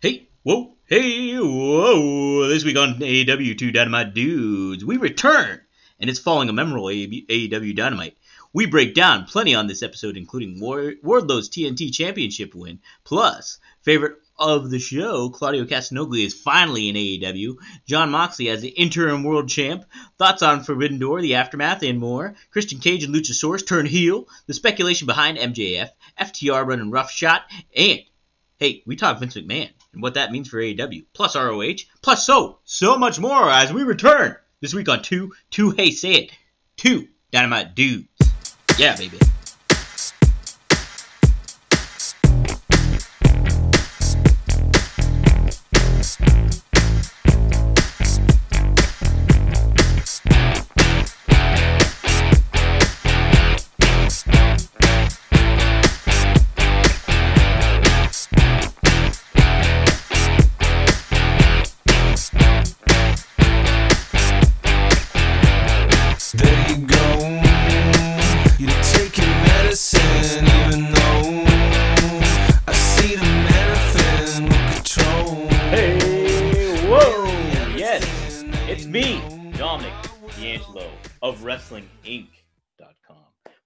Hey, whoa, hey, whoa. This week on AEW 2 Dynamite Dudes, we return, and it's following a memorable AEW Dynamite. We break down plenty on this episode, including Wardlow's TNT Championship win, plus favorite of the show, Claudio Castagnoli is finally in AEW, Jon Moxley as the interim world champ, thoughts on Forbidden Door, the aftermath, and more, Christian Cage and Luchasaurus turn heel, the speculation behind MJF, FTR running roughshod, and hey, we talk Vince McMahon and what that means for AEW, plus ROH, plus so, so much more as we return this week on 2, 2, hey, say it, 2 Dynamite Dudes. Yeah, baby.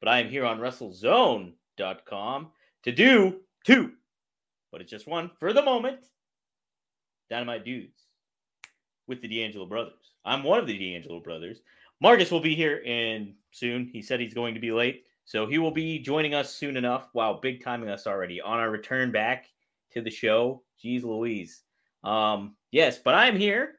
Here on WrestleZone.com to do two, but it's just one for the moment. Dynamite Dudes with the D'Angelo brothers. I'm one of the D'Angelo brothers. Marcus will be here in soon. He said he's going to be late, so he will be joining us soon enough. Wow, big timing us already on our return back to the show. Jeez Louise. Um, yes, but I'm here,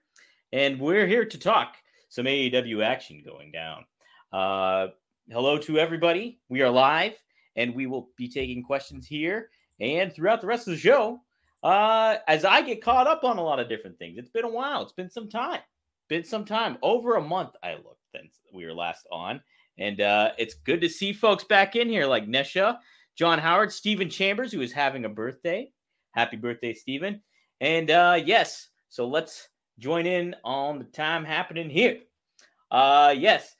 and we're here to talk some AEW action going down. Uh, hello to everybody. We are live and we will be taking questions here and throughout the rest of the show uh, as I get caught up on a lot of different things. It's been a while, it's been some time, been some time, over a month. I looked since we were last on, and uh, it's good to see folks back in here like Nesha, John Howard, Stephen Chambers, who is having a birthday. Happy birthday, Stephen. And uh, yes, so let's join in on the time happening here. Uh, yes,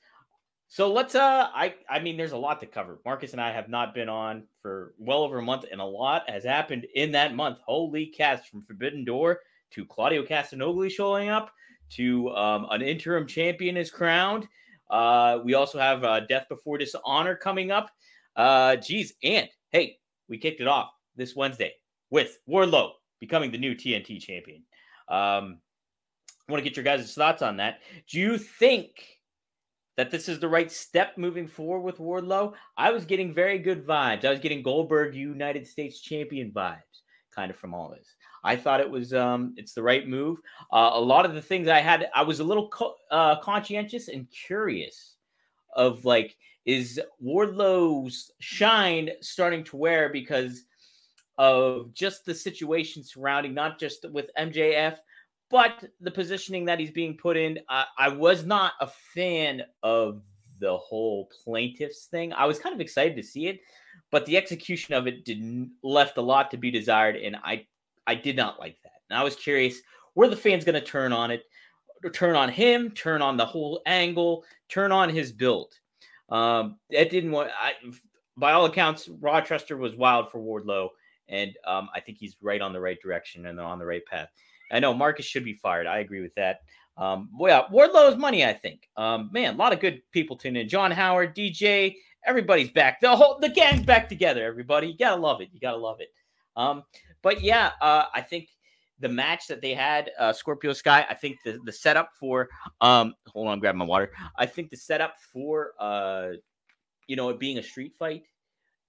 so let's uh I I mean there's a lot to cover. Marcus and I have not been on for well over a month and a lot has happened in that month. Holy cats from Forbidden Door to Claudio Castagnoli showing up to um, an interim champion is crowned. Uh, we also have uh, Death Before Dishonor coming up. Uh, geez, and hey, we kicked it off this Wednesday with Wardlow becoming the new TNT champion. Um, I want to get your guys' thoughts on that. Do you think that this is the right step moving forward with Wardlow. I was getting very good vibes. I was getting Goldberg United States champion vibes kind of from all this. I thought it was um it's the right move. Uh, a lot of the things I had I was a little co- uh, conscientious and curious of like is Wardlow's shine starting to wear because of just the situation surrounding not just with MJF but the positioning that he's being put in, I, I was not a fan of the whole plaintiffs thing. I was kind of excited to see it, but the execution of it didn't left a lot to be desired, and I I did not like that. And I was curious were the fans going to turn on it, turn on him, turn on the whole angle, turn on his build. Um, it didn't want. I, by all accounts, Rochester was wild for Wardlow, and um, I think he's right on the right direction and on the right path. I know Marcus should be fired. I agree with that. Um, well, Wardlow's money, I think. Um, man, a lot of good people tune in. John Howard, DJ, everybody's back. The whole the gang's back together. Everybody, you gotta love it. You gotta love it. Um, but yeah, uh, I think the match that they had, uh, Scorpio Sky. I think the the setup for um, hold on, grab my water. I think the setup for uh, you know, it being a street fight.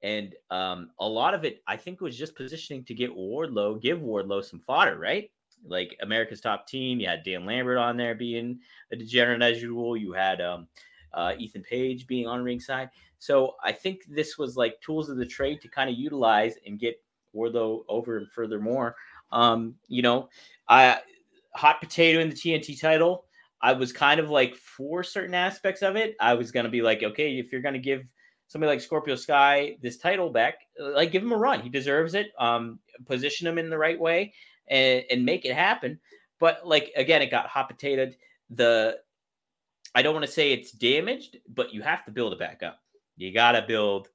And um, a lot of it, I think, was just positioning to get Wardlow, give Wardlow some fodder, right? Like America's Top Team. You had Dan Lambert on there being a degenerate as usual. You had um, uh, Ethan Page being on ringside. So I think this was like tools of the trade to kind of utilize and get Wardlow over and furthermore. Um, you know, I hot potato in the TNT title. I was kind of like for certain aspects of it. I was gonna be like, okay, if you're gonna give somebody like Scorpio Sky this title back, like give him a run. He deserves it. Um, position him in the right way and, and make it happen. But like again, it got hot potatoed. The I don't want to say it's damaged, but you have to build it back up. You got to build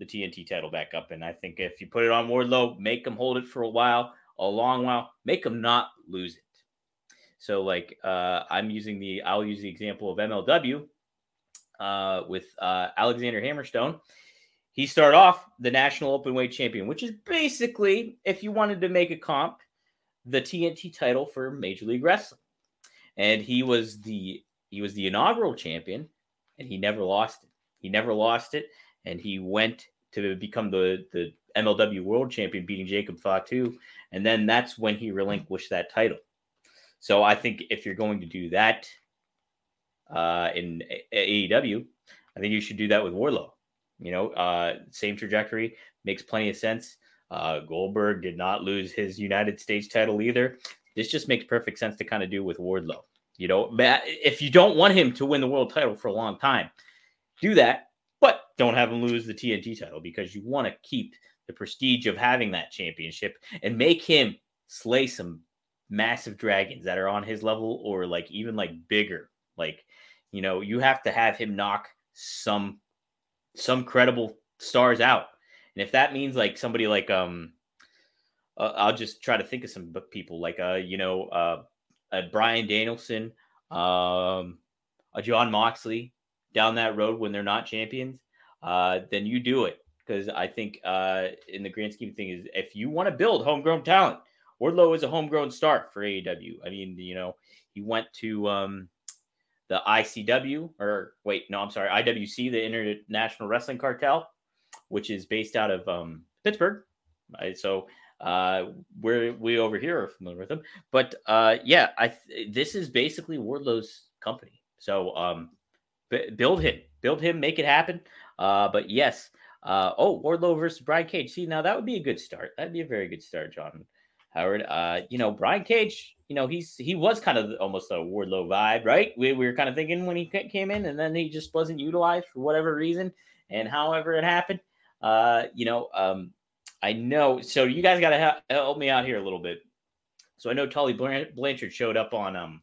the TNT title back up. And I think if you put it on Wardlow, make him hold it for a while. a long while. Make him not lose it. So, like, uh, I'm using the, I'll use the example of MLW uh, with uh, Alexander Hammerstone. He started off the national open weight champion, which is basically, if you wanted to make a comp, the TNT title for Major League Wrestling. And he was the he was the inaugural champion, and he never lost it. He never lost it, and he went to become the the MLW World Champion, beating Jacob Fatu, and then that's when he relinquished that title. So I think if you're going to do that uh, in AEW, I think you should do that with Wardlow. You know, uh, same trajectory makes plenty of sense. Uh, Goldberg did not lose his United States title either. This just makes perfect sense to kind of do with Wardlow. You know, if you don't want him to win the world title for a long time, do that, but don't have him lose the TNT title because you want to keep the prestige of having that championship and make him slay some massive dragons that are on his level or like even like bigger. Like, you know, you have to have him knock some some credible stars out. And if that means like somebody like um uh, I'll just try to think of some people like uh you know uh, uh Bryan Danielson, um a Jon Moxley down that road when they're not champions, uh then you do it because I think uh in the grand scheme of things if you want to build homegrown talent, Wardlow is a homegrown start for AEW. I mean, you know, he went to um the ICW or wait, no, I'm sorry, IWC, the International Wrestling Cartel, which is based out of um, Pittsburgh. Right? So uh, we're we over here are familiar with them, but uh, yeah, I th- this is basically Wardlow's company. So um, b- build him, build him, make it happen. Uh, but yes, uh, oh Wardlow versus Brian Cage. See, now that would be a good start. That'd be a very good start, John Howard. Uh, you know, Brian Cage you know, he's he was kind of almost a Wardlow vibe, right? We, we were kind of thinking when he came in, and then he just wasn't utilized for whatever reason, and however it happened. Uh, you know, um, I know. So you guys got to help me out here a little bit. So I know Tully Blanchard showed up on um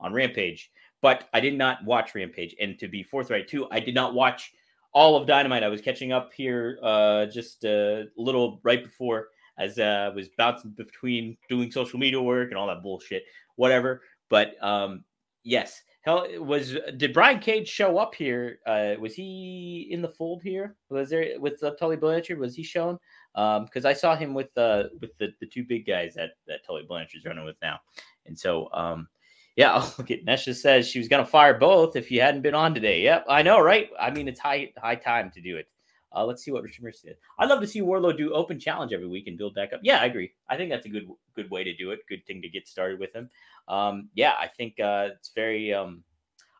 on Rampage, but I did not watch Rampage. And to be forthright too, I did not watch all of Dynamite. I was catching up here uh, just a little right before as uh, was bouncing between doing social media work and all that bullshit, whatever. But um, yes, hell, was did Brian Cage show up here? Uh, was he in the fold here? Was there with uh, Tully Blanchard? Was he shown? Because um, I saw him with uh, with the, the two big guys that that Tully Blanchard's running with now, and so um, yeah, look at Nesha says she was gonna fire both if you hadn't been on today. Yep, I know, right? I mean, it's high high time to do it. Uh, let's see what Richard Mercer said. I'd love to see Wardlow do open challenge every week and build back up. Yeah, I agree. I think that's a good good way to do it. Good thing to get started with him. Um, yeah, I think uh, it's very. Um,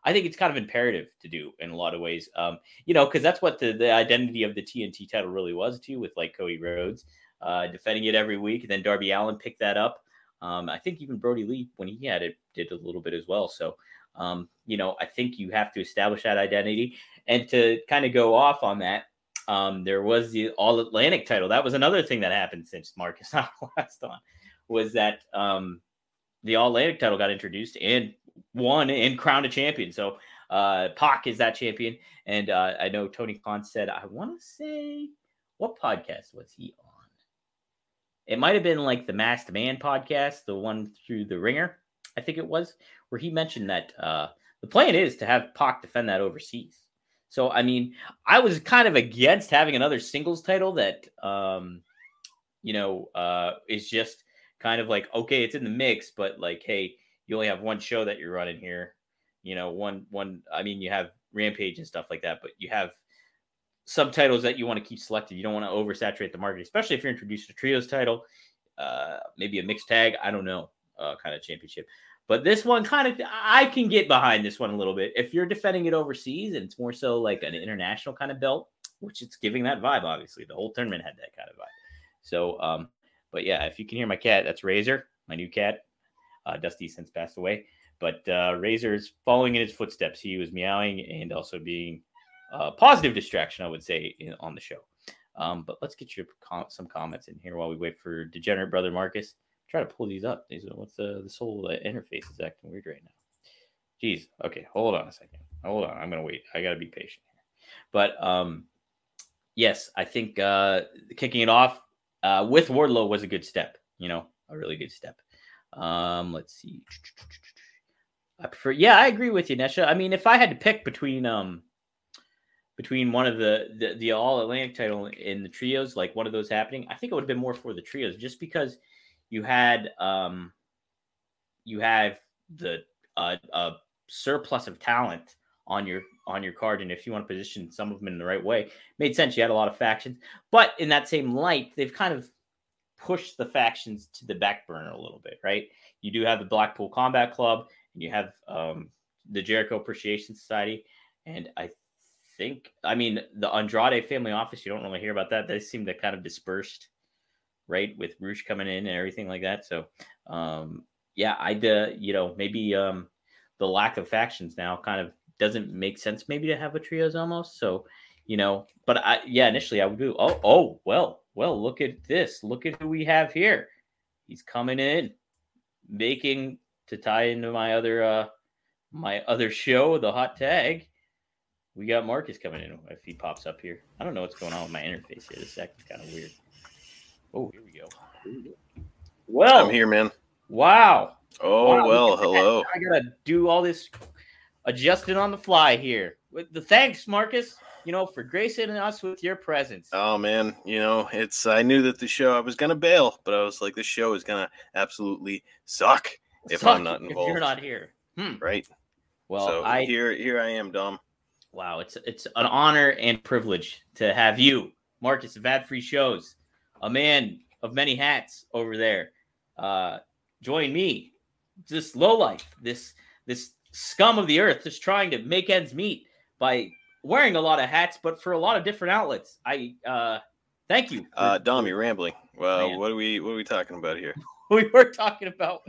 I think it's kind of imperative to do in a lot of ways. Um, you know, because that's what the, the identity of the TNT title really was too, with like Cody Rhodes uh, defending it every week, and then Darby Allin picked that up. Um, I think even Brodie Lee, when he had it, did a little bit as well. So, um, you know, I think you have to establish that identity. And to kind of go off on that, um, there was the All Atlantic title. That was another thing that happened since Marcus not last on, was that um, the All Atlantic title got introduced and won and crowned a champion. So uh, Pac is that champion, and uh, I know Tony Khan said, I want to say, what podcast was he on? It might have been like the Masked Man podcast, the one through the Ringer, I think it was, where he mentioned that uh, the plan is to have Pac defend that overseas. So I mean, I was kind of against having another singles title that um you know uh is just kind of like okay, it's in the mix, but like hey, you only have one show that you're running here. You know, one one I mean, you have Rampage and stuff like that, but you have subtitles that you want to keep selected. You don't want to oversaturate the market, especially if you're introduced to trios title, uh maybe a mixed tag, I don't know, uh kind of championship. But this one kind of, I can get behind this one a little bit. If you're defending it overseas and it's more so like an international kind of belt, which it's giving that vibe, obviously. The whole tournament had that kind of vibe. So, um, but yeah, if you can hear my cat, that's Razor, my new cat. Uh, Dusty since passed away, but uh, Razor's following in his footsteps. He was meowing and also being a positive distraction, I would say, in, on the show. Um, but let's get your com- some comments in here while we wait for Degenerate Brother Marcus try to pull these up. These what's the this whole uh, interface is acting weird right now. Jeez. Okay, hold on a second. Hold on. I'm gonna wait. I gotta be patient here. But um, yes, I think uh, kicking it off uh, with Wardlow was a good step. You know, a really good step. Um, let's see. I prefer. Yeah, I agree with you, Nesha. I mean, if I had to pick between um between one of the the, the All Atlantic title and the trios, like one of those happening, I think it would have been more for the trios, just because you had um you have the uh, uh surplus of talent on your on your card, and if you want to position some of them in the right way, made sense. You had a lot of factions, but in that same light, they've kind of pushed the factions to the back burner a little bit, right? You do have the Blackpool Combat Club, and you have um, the Jericho Appreciation Society, and I think, I mean, the Andrade Family Office. You don't really hear about that. They seem to kind of dispersed, right, with Rush coming in and everything like that. So, um, yeah, I, uh, you know, maybe um, the lack of factions now kind of doesn't make sense maybe to have a trios almost. So, you know, but I yeah, initially I would do. Oh, oh, well, well, look at this. Look at who we have here. He's coming in, making to tie into my other uh my other show, the hot tag. We got Marcus coming in if he pops up here. I don't know what's going on with my interface here. This second's kind of weird. Oh, here we go. Well, I'm here, man. Wow. Oh wow, well, hello. I gotta do all this adjusting on the fly here. With the thanks, Marcus. You know, for gracing us with your presence. Oh man, you know, it's I knew that the show I was gonna bail, but I was like, this show is gonna absolutely suck if suck I'm not involved. If you're not here, hmm. right? Well, so I here here I am, Dom. Wow, it's it's an honor and privilege to have you, Marcus of Ad Free Shows, a man of many hats over there. Uh, join me, this low life, this this scum of the earth just trying to make ends meet by wearing a lot of hats, but for a lot of different outlets. I uh, thank you. For, uh, Dom, you're rambling. Well, man. what are we what are we talking about here? we were talking about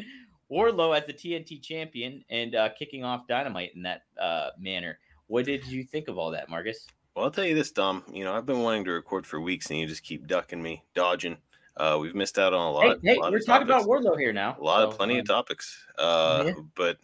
Wardlow as the TNT champion and uh, kicking off Dynamite in that uh, manner. What did you think of all that, Marcus? Well, I'll tell you this, Dom. You know, I've been wanting to record for weeks, and you just keep ducking me, dodging. Uh, we've missed out on a lot. Hey, hey lot we're talking topics. about Wardlow here now. A lot so, of plenty um, of topics. Uh, yeah. But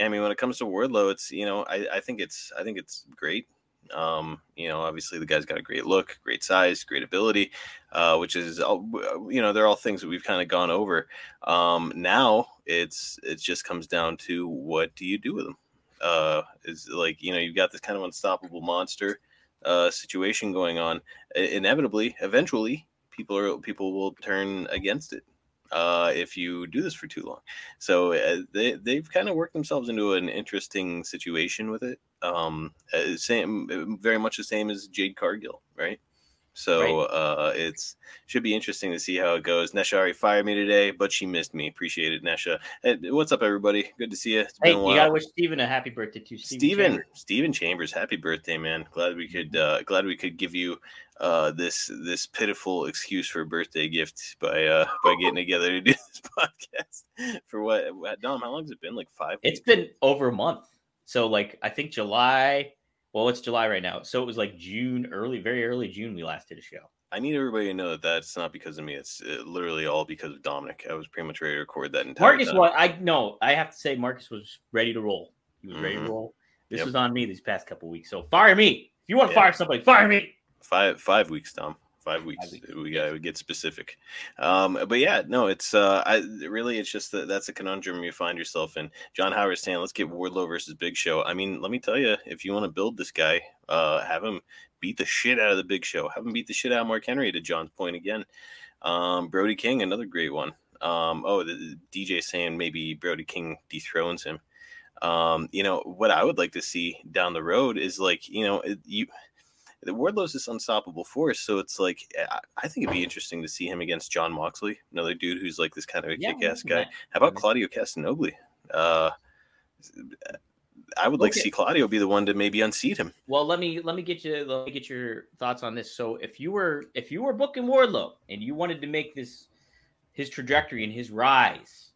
I mean, when it comes to Wardlow, it's you know, I, I think it's I think it's great. Um, you know, obviously the guy's got a great look, great size, great ability, uh, which is all, you know they're all things that we've kind of gone over. Um, now it's it just comes down to what do you do with them? Uh, is like you know you've got this kind of unstoppable monster uh, situation going on. Inevitably, eventually, people are people will turn against it uh, if you do this for too long. So uh, they they've kind of worked themselves into an interesting situation with it. Um, uh, same, very much the same as Jade Cargill, right? So right. uh, it's should be interesting to see how it goes. Nesha already fired me today, but she missed me. Appreciate it, Nesha. Hey, what's up, everybody? Good to see you. It's hey, you gotta wish Steven a happy birthday too. Steven, Steven Chambers. Chambers, happy birthday, man. Glad we could uh, glad we could give you uh, this this pitiful excuse for a birthday gift by uh, by getting together to do this podcast. For what, Dom? How long has it been? Like five. It's been over a month. So like I think July well, it's July right now. So it was like June, early, very early June, we last did a show. I need everybody to know that that's not because of me. It's uh, literally all because of Dominic. I was pretty much ready to record that entire Marcus, time. what I know, I have to say, Marcus was ready to roll. He was mm-hmm. ready to mm-hmm. roll. This yep. was on me these past couple weeks. So fire me if you want to yeah. fire somebody. Fire me. Five five weeks, Dom five weeks. Five weeks. We got to get specific. Um, but yeah, no, it's uh, I really it's just that that's a conundrum you find yourself in. John Howard saying, "Let's get Wardlow versus Big Show." I mean, let me tell you, if you want to build this guy, uh, have him beat the shit out of the Big Show. Have him beat the shit out of Mark Henry. To John's point again, um, Brody King, another great one. Um, oh, the, the DJ saying maybe Brody King dethrones him. Um, you know what I would like to see down the road is like you know you the Wardlow's this unstoppable force. So it's like eh, I think it'd be interesting to see him against Jon Moxley, another dude who's like this kind of a yeah, kick-ass guy. How about Claudio Castagnoli? Uh, I would like okay. to see Claudio be the one to maybe unseat him. Well, let me let me get you let me get your thoughts on this. So if you were if you were booking Wardlow and you wanted to make this his trajectory and his rise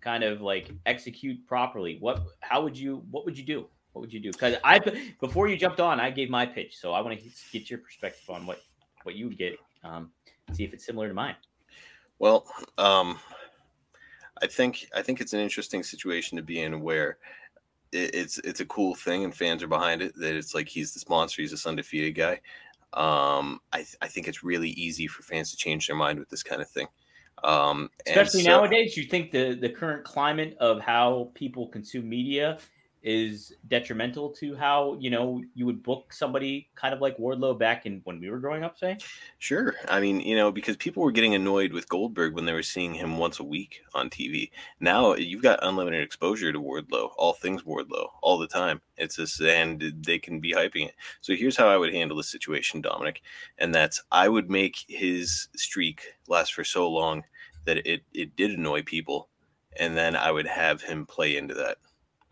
kind of like execute properly, what how would you what would you do? What would you do? Because I before you jumped on, I gave my pitch, so I want to get your perspective on what what you would get. Um, see if it's similar to mine. Well, um, I think I think it's an interesting situation to be in where it, it's it's a cool thing and fans are behind it. That it's like he's this monster, he's this undefeated guy. Um, I th- I think it's really easy for fans to change their mind with this kind of thing. Um, Especially so, nowadays, you think the the current climate of how people consume media is detrimental to how you know you would book somebody kind of like Wardlow back in when we were growing up, say? Sure. I mean, you know, because people were getting annoyed with Goldberg when they were seeing him once a week on TV. Now you've got unlimited exposure to Wardlow, all things Wardlow, all the time. It's just and they can be hyping it. So here's how I would handle this situation, Dominic, and that's I would make his streak last for so long that it it did annoy people, and then I would have him play into that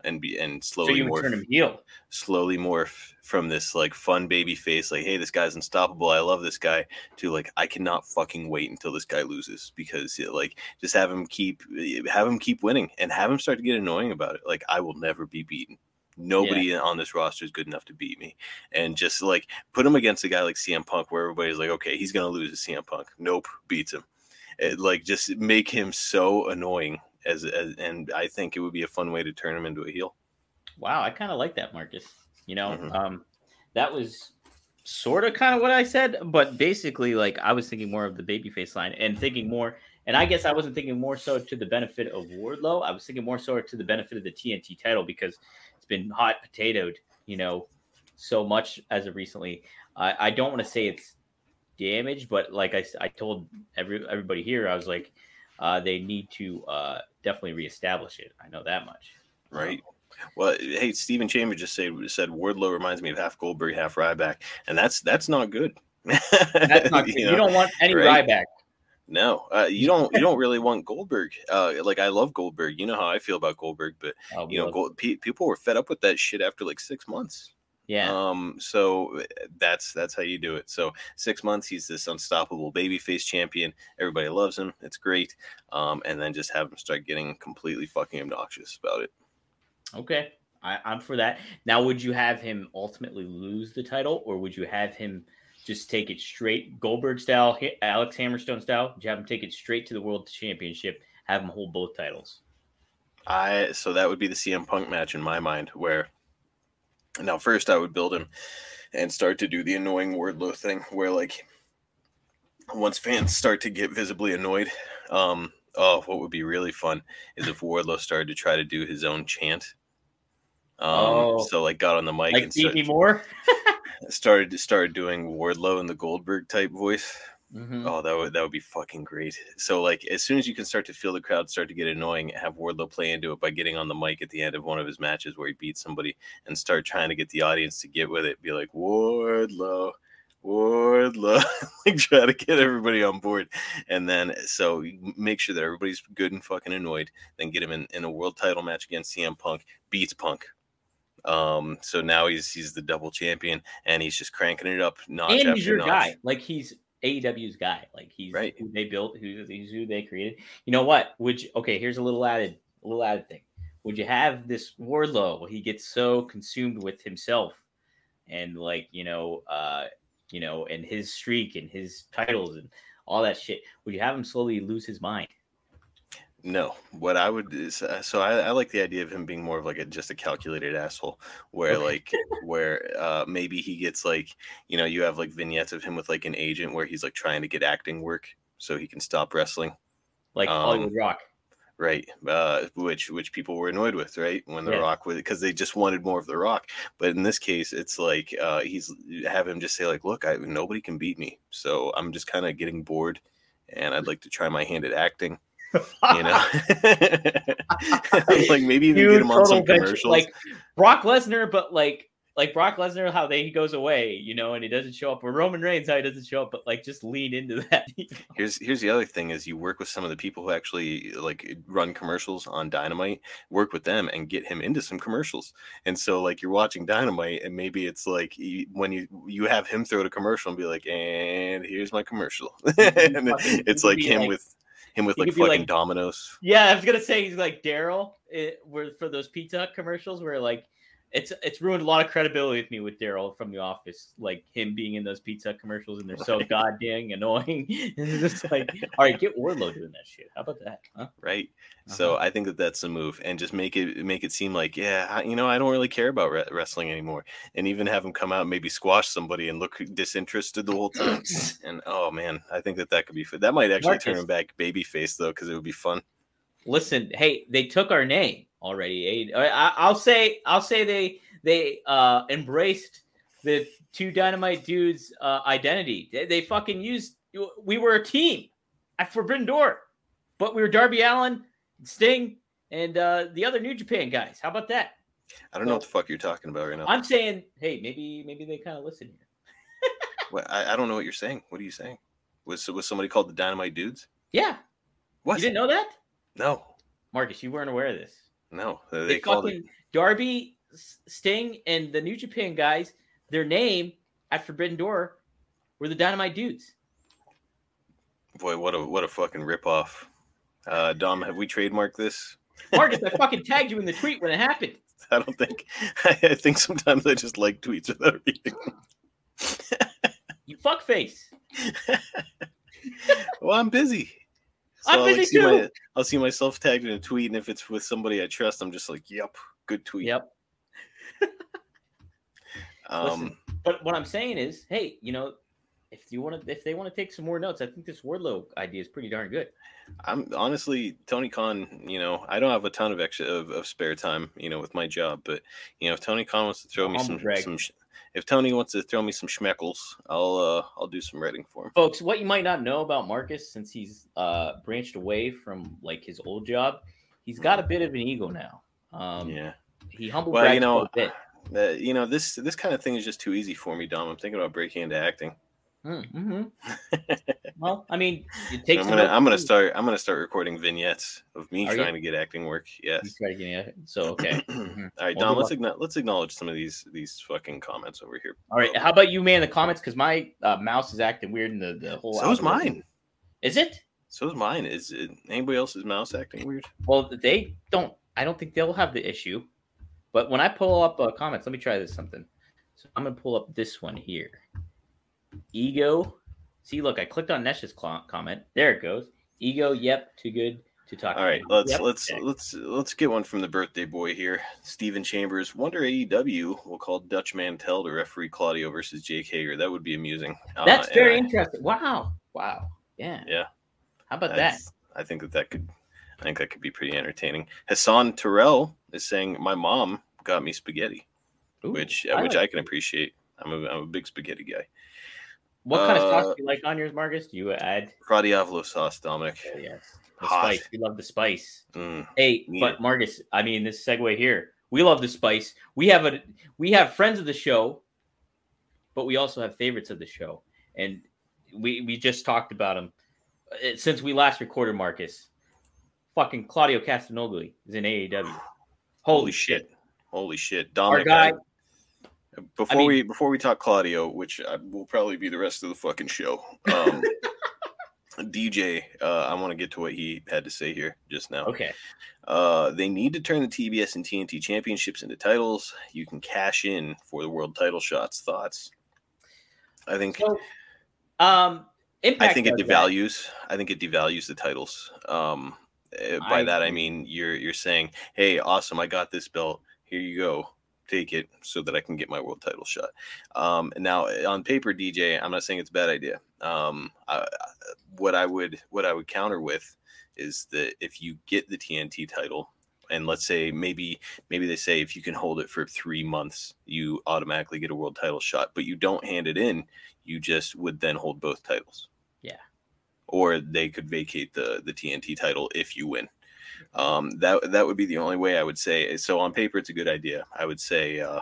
and be and slowly so morph, turn him heel. Slowly morph from this like fun baby face, like, hey, this guy's unstoppable. I love this guy, to like, I cannot fucking wait until this guy loses because like just have him keep have him keep winning and have him start to get annoying about it. Like, I will never be beaten. Nobody yeah. on this roster is good enough to beat me. And just like put him against a guy like CM Punk, where everybody's like, okay, he's gonna lose to CM Punk. Nope, beats him. It, like just make him so annoying as, as and I think it would be a fun way to turn him into a heel. Wow, I kind of like that, Marcus. You know, mm-hmm. um, that was sort of kind of what I said, but basically, like I was thinking more of the babyface line and thinking more. And I guess I wasn't thinking more so to the benefit of Wardlow. I was thinking more so to the benefit of the TNT title because it's been hot potatoed, you know, so much as of recently. I, I don't want to say it's damaged, but like I, I told every everybody here, I was like, uh, they need to uh, definitely reestablish it. I know that much. Right. Well, hey, Stephen Chambers just said said Wardlow reminds me of half Goldberg, half Ryback, and that's that's not good. that's not good. you, know, you, don't want any right? Ryback. No, uh, you don't. You don't really want Goldberg. Uh, like I love Goldberg. You know how I feel about Goldberg, but oh, you know, Gold, pe- people were fed up with that shit after like six months. Yeah. Um. So eh, that's that's how you do it. So six months, he's this unstoppable babyface champion. Everybody loves him. It's great. Um. And then just have him start getting completely fucking obnoxious about it. Okay. I, I'm for that. Now, would you have him ultimately lose the title, or would you have him just take it straight Goldberg style, Alex Hammerstone style? Would you have him take it straight to the World Championship, have him hold both titles? I so that would be the CM Punk match in my mind, where now, first, I would build him and start to do the annoying Wardlow thing where, like, once fans start to get visibly annoyed, um, oh, what would be really fun is if Wardlow started to try to do his own chant. Um, oh, so like got on the mic like and started, more. started to start doing Wardlow in the Goldberg type voice. Mm-hmm. Oh, that would that would be fucking great. So like as soon as you can start to feel the crowd start to get annoying, have Wardlow play into it by getting on the mic at the end of one of his matches where he beats somebody and start trying to get the audience to get with it. Be like Wardlow, Wardlow, like try to get everybody on board, and then so make sure that everybody's good and fucking annoyed. Then get him in, in a world title match against CM Punk, beats Punk. Um, so now he's he's the double champion and he's just cranking it up. Notch and he's your notch. guy. Like he's AEW's guy. Like he's right. who they built, who, he's who they created. You know what? Would you, okay, here's a little added, a little added thing. Would you have this Wardlow? He gets so consumed with himself and like you know, uh, you know, and his streak and his titles and all that shit. Would you have him slowly lose his mind? No, what I would is uh, so I, I, like the idea of him being more of like a just a calculated asshole, where like where uh, maybe he gets like you know you have like vignettes of him with like an agent where he's like trying to get acting work so he can stop wrestling, like um, Hollywood Rock, right? Uh, which which people were annoyed with, right? When the yeah. Rock was because they just wanted more of the Rock, but in this case, it's like uh, he's have him just say like, look, I nobody can beat me, so I'm just kind of getting bored, and I'd like to try my hand at acting you know, like maybe even get him on some commercials, like Brock Lesnar, but like like Brock Lesnar, how they he goes away, you know, and he doesn't show up, or Roman Reigns, how he doesn't show up, but like just lean into that. You know? Here's here's the other thing: is you work with some of the people who actually like run commercials on Dynamite, work with them and get him into some commercials. And so like you're watching Dynamite, and maybe it's like when you you have him throw a commercial and be like, and here's my commercial, and it's like him like, with him with like fucking like, Domino's. Yeah, I was gonna say he's like Darryl. For those pizza commercials where like it's it's ruined a lot of credibility with me with Darryl from The Office, like him being in those pizza commercials, and they're so Right. goddamn annoying. it's just like, all right, get Wardlow doing that shit. How about that? Huh? right? So Uh-huh. I think that that's the move, and just make it make it seem like, yeah, I, you know, I don't really care about re- wrestling anymore, and even have him come out and maybe squash somebody and look disinterested the whole time. and oh man, I think that that could be that might actually turn him back babyface though, because it would be fun. Listen, hey, they took our name already. I, I'll say, I'll say they they uh embraced the two dynamite dudes uh identity. They, they fucking used. We were a team at Forbidden Door, but we were Darby Allin, Sting, and uh the other New Japan guys. How about that? I don't know what the fuck you're talking about right now. I'm saying, hey, maybe maybe they kind of listen here. What, I, I don't know what you're saying. What are you saying? Was was somebody called the Dynamite Dudes? Yeah, What? you didn't know that, No, Marcus? You weren't aware of this. no. They, They, called fucking it. Darby, Sting, and the New Japan guys. Their name at Forbidden Door were the Dynamite Dudes. Boy, what a what a fucking ripoff. Uh, Dom, have we trademarked this? Marcus, I fucking tagged you in the tweet when it happened. I don't think. I think sometimes I just like tweets without reading. You fuckface. Well, I'm busy. I'm I'll, busy see too. My, I'll see myself tagged in a tweet, and if it's with somebody I trust, I'm just like, "Yep, good tweet." Yep. Um, Listen. But what I'm saying is, hey, you know, if you want to, if they want to take some more notes, I think this Wardlow idea is pretty darn good. I'm honestly Tony Khan. You know, I don't have a ton of extra of, of spare time. You know, with my job, but you know, if Tony Khan wants to throw me Humble some some, if Tony wants to throw me some schmeckles, I'll uh I'll do some writing for him. folks what you might not know about marcus since he's uh branched away from like his old job he's got a bit of an ego now um yeah. he humble Well, you know, a bit Uh, you know this this kind of thing is just too easy for me, Dom. I'm thinking about breaking into acting. Mm-hmm. well i mean it takes I'm gonna I'm gonna start I'm gonna start recording vignettes of me Are you? trying to get acting work. Yes. Get so okay All right, Don. Well, Let's acknow- let's acknowledge some of these these fucking comments over here. all right how about you man the comments because my uh, mouse is acting weird in the, the whole So is mine. is it So is mine. Is it, anybody else's mouse acting weird? well they don't i don't think they'll have the issue but when i pull up uh, comments let me try this something so i'm gonna pull up this one here ego see look i clicked on nesh's cl- comment there it goes ego yep too good to talk All right, about. let's Yep, let's okay. let's let's get one from the birthday boy here, Stephen Chambers. Wonder AEW will call Dutch Mantell to referee Claudio versus Jake Hager. That would be amusing. Uh, that's and very I- interesting wow wow yeah Yeah. how about that I think that that could, I think that could be pretty entertaining. Hassan Terrell is saying my mom got me spaghetti, Ooh, which I which like- I can appreciate. I'm a I'm a big spaghetti guy. What kind of sauce uh, do you like on yours marcus do you add Fra Diavolo sauce, Dominic. oh, yes the Hot. spice we love the spice Mm, Hey, but it. Marcus, I mean, this segue here. We love the spice. We have a we have friends of the show, but we also have favorites of the show, and we we just talked about them since we last recorded. Marcus, fucking Claudio Castagnoli is in AEW. Holy shit! Holy shit, Our Dominic. Guy, I- before mean- we before we talk Claudio, which I, will probably be the rest of the fucking show. Um, DJ, uh, I want to get to what he had to say here just now. okay, Uh, they need to turn the TBS and TNT championships into titles. You can cash in for the world title shots. Thoughts? I think so um, Impact I think it does that. devalues. I think it devalues the titles. Um, eh, by I that I mean you're you're saying, "Hey, awesome! I got this belt. Here you go. Take it, so that I can get my world title shot." Um, and now eh, on paper, DJ, I'm not saying it's a bad idea. Um, I, I- what I would what I would counter with is that if you get the TNT title, and let's say maybe maybe they say if you can hold it for three months, you automatically get a world title shot, but you don't hand it in, you just would then hold both titles Yeah. or they could vacate the the TNT title if you win. Um, that that would be the only way I would say. So on paper, it's a good idea. I would say. Uh,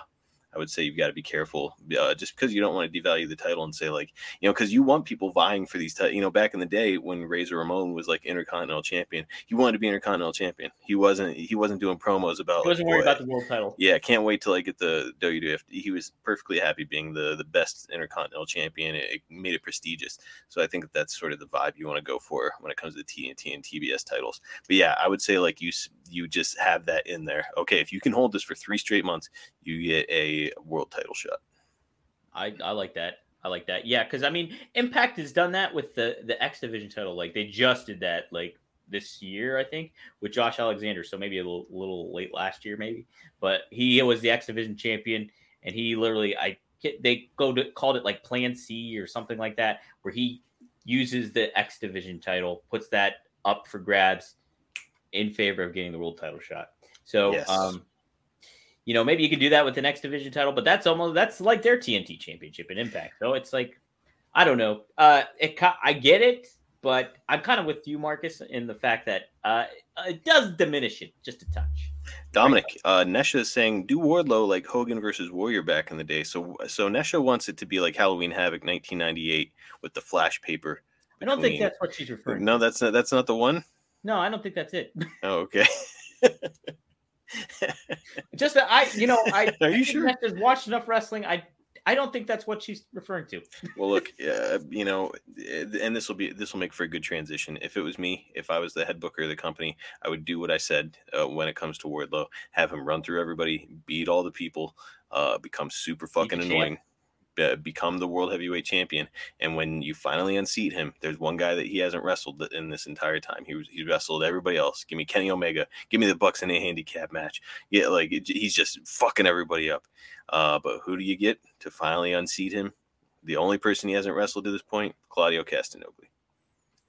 I would say you've got to be careful, uh, just because you don't want to devalue the title and say like, you know, because you want people vying for these. T- you know, back in the day when Razor Ramon was like Intercontinental Champion, he wanted to be Intercontinental Champion. He wasn't. He wasn't doing promos about. He wasn't like, worried boy, about the world title. yeah, can't wait till I get the WWF. He was perfectly happy being the the best Intercontinental Champion. It, it made it prestigious. So I think that that's sort of the vibe you want to go for when it comes to TNT and TBS titles. But yeah, I would say like you you just have that in there. Okay, if you can hold this for three straight months, you get a world title shot. I I like that. I like that. Yeah, because I mean, Impact has done that with the the X Division title. Like they just did that like this year, I think, with Josh Alexander. So maybe a little, little late last year, maybe. But he was the X Division champion, and he literally, I they go to called it like Plan C or something like that, where he uses the X Division title, puts that up for grabs in favor of getting the world title shot. So, yes. um, you know, maybe you could do that with the X Division title, but that's almost that's like their TNT Championship in Impact. So it's like, I don't know. Uh, it I get it, but I'm kind of with you, Marcus, in the fact that uh, it does diminish it just a touch. Dominic, uh, Nesha is saying do Wardlow like Hogan versus Warrior back in the day. So, so Nesha wants it to be like Halloween Havoc 1998 with the flash paper. Between... I don't think that's what she's referring. No, that's not. That's not the one. No, I don't think that's it. Oh, okay. Just that I, you know, I are you I sure? Just watched enough wrestling. I I don't think that's what she's referring to. well, look, uh, you know, and this will be this will make for a good transition. If it was me, if I was the head booker of the company, I would do what I said uh, when it comes to Wardlow. Have him run through everybody, beat all the people, uh, become super fucking annoying. Champ become the world heavyweight champion. And when you finally unseat him, there's one guy that he hasn't wrestled in this entire time. He he wrestled everybody else. Give me Kenny Omega. Give me the Bucks in a handicap match. Yeah, like it, he's just fucking everybody up. Uh, but who do you get to finally unseat him? The only person he hasn't wrestled to this point, Claudio Castagnoli.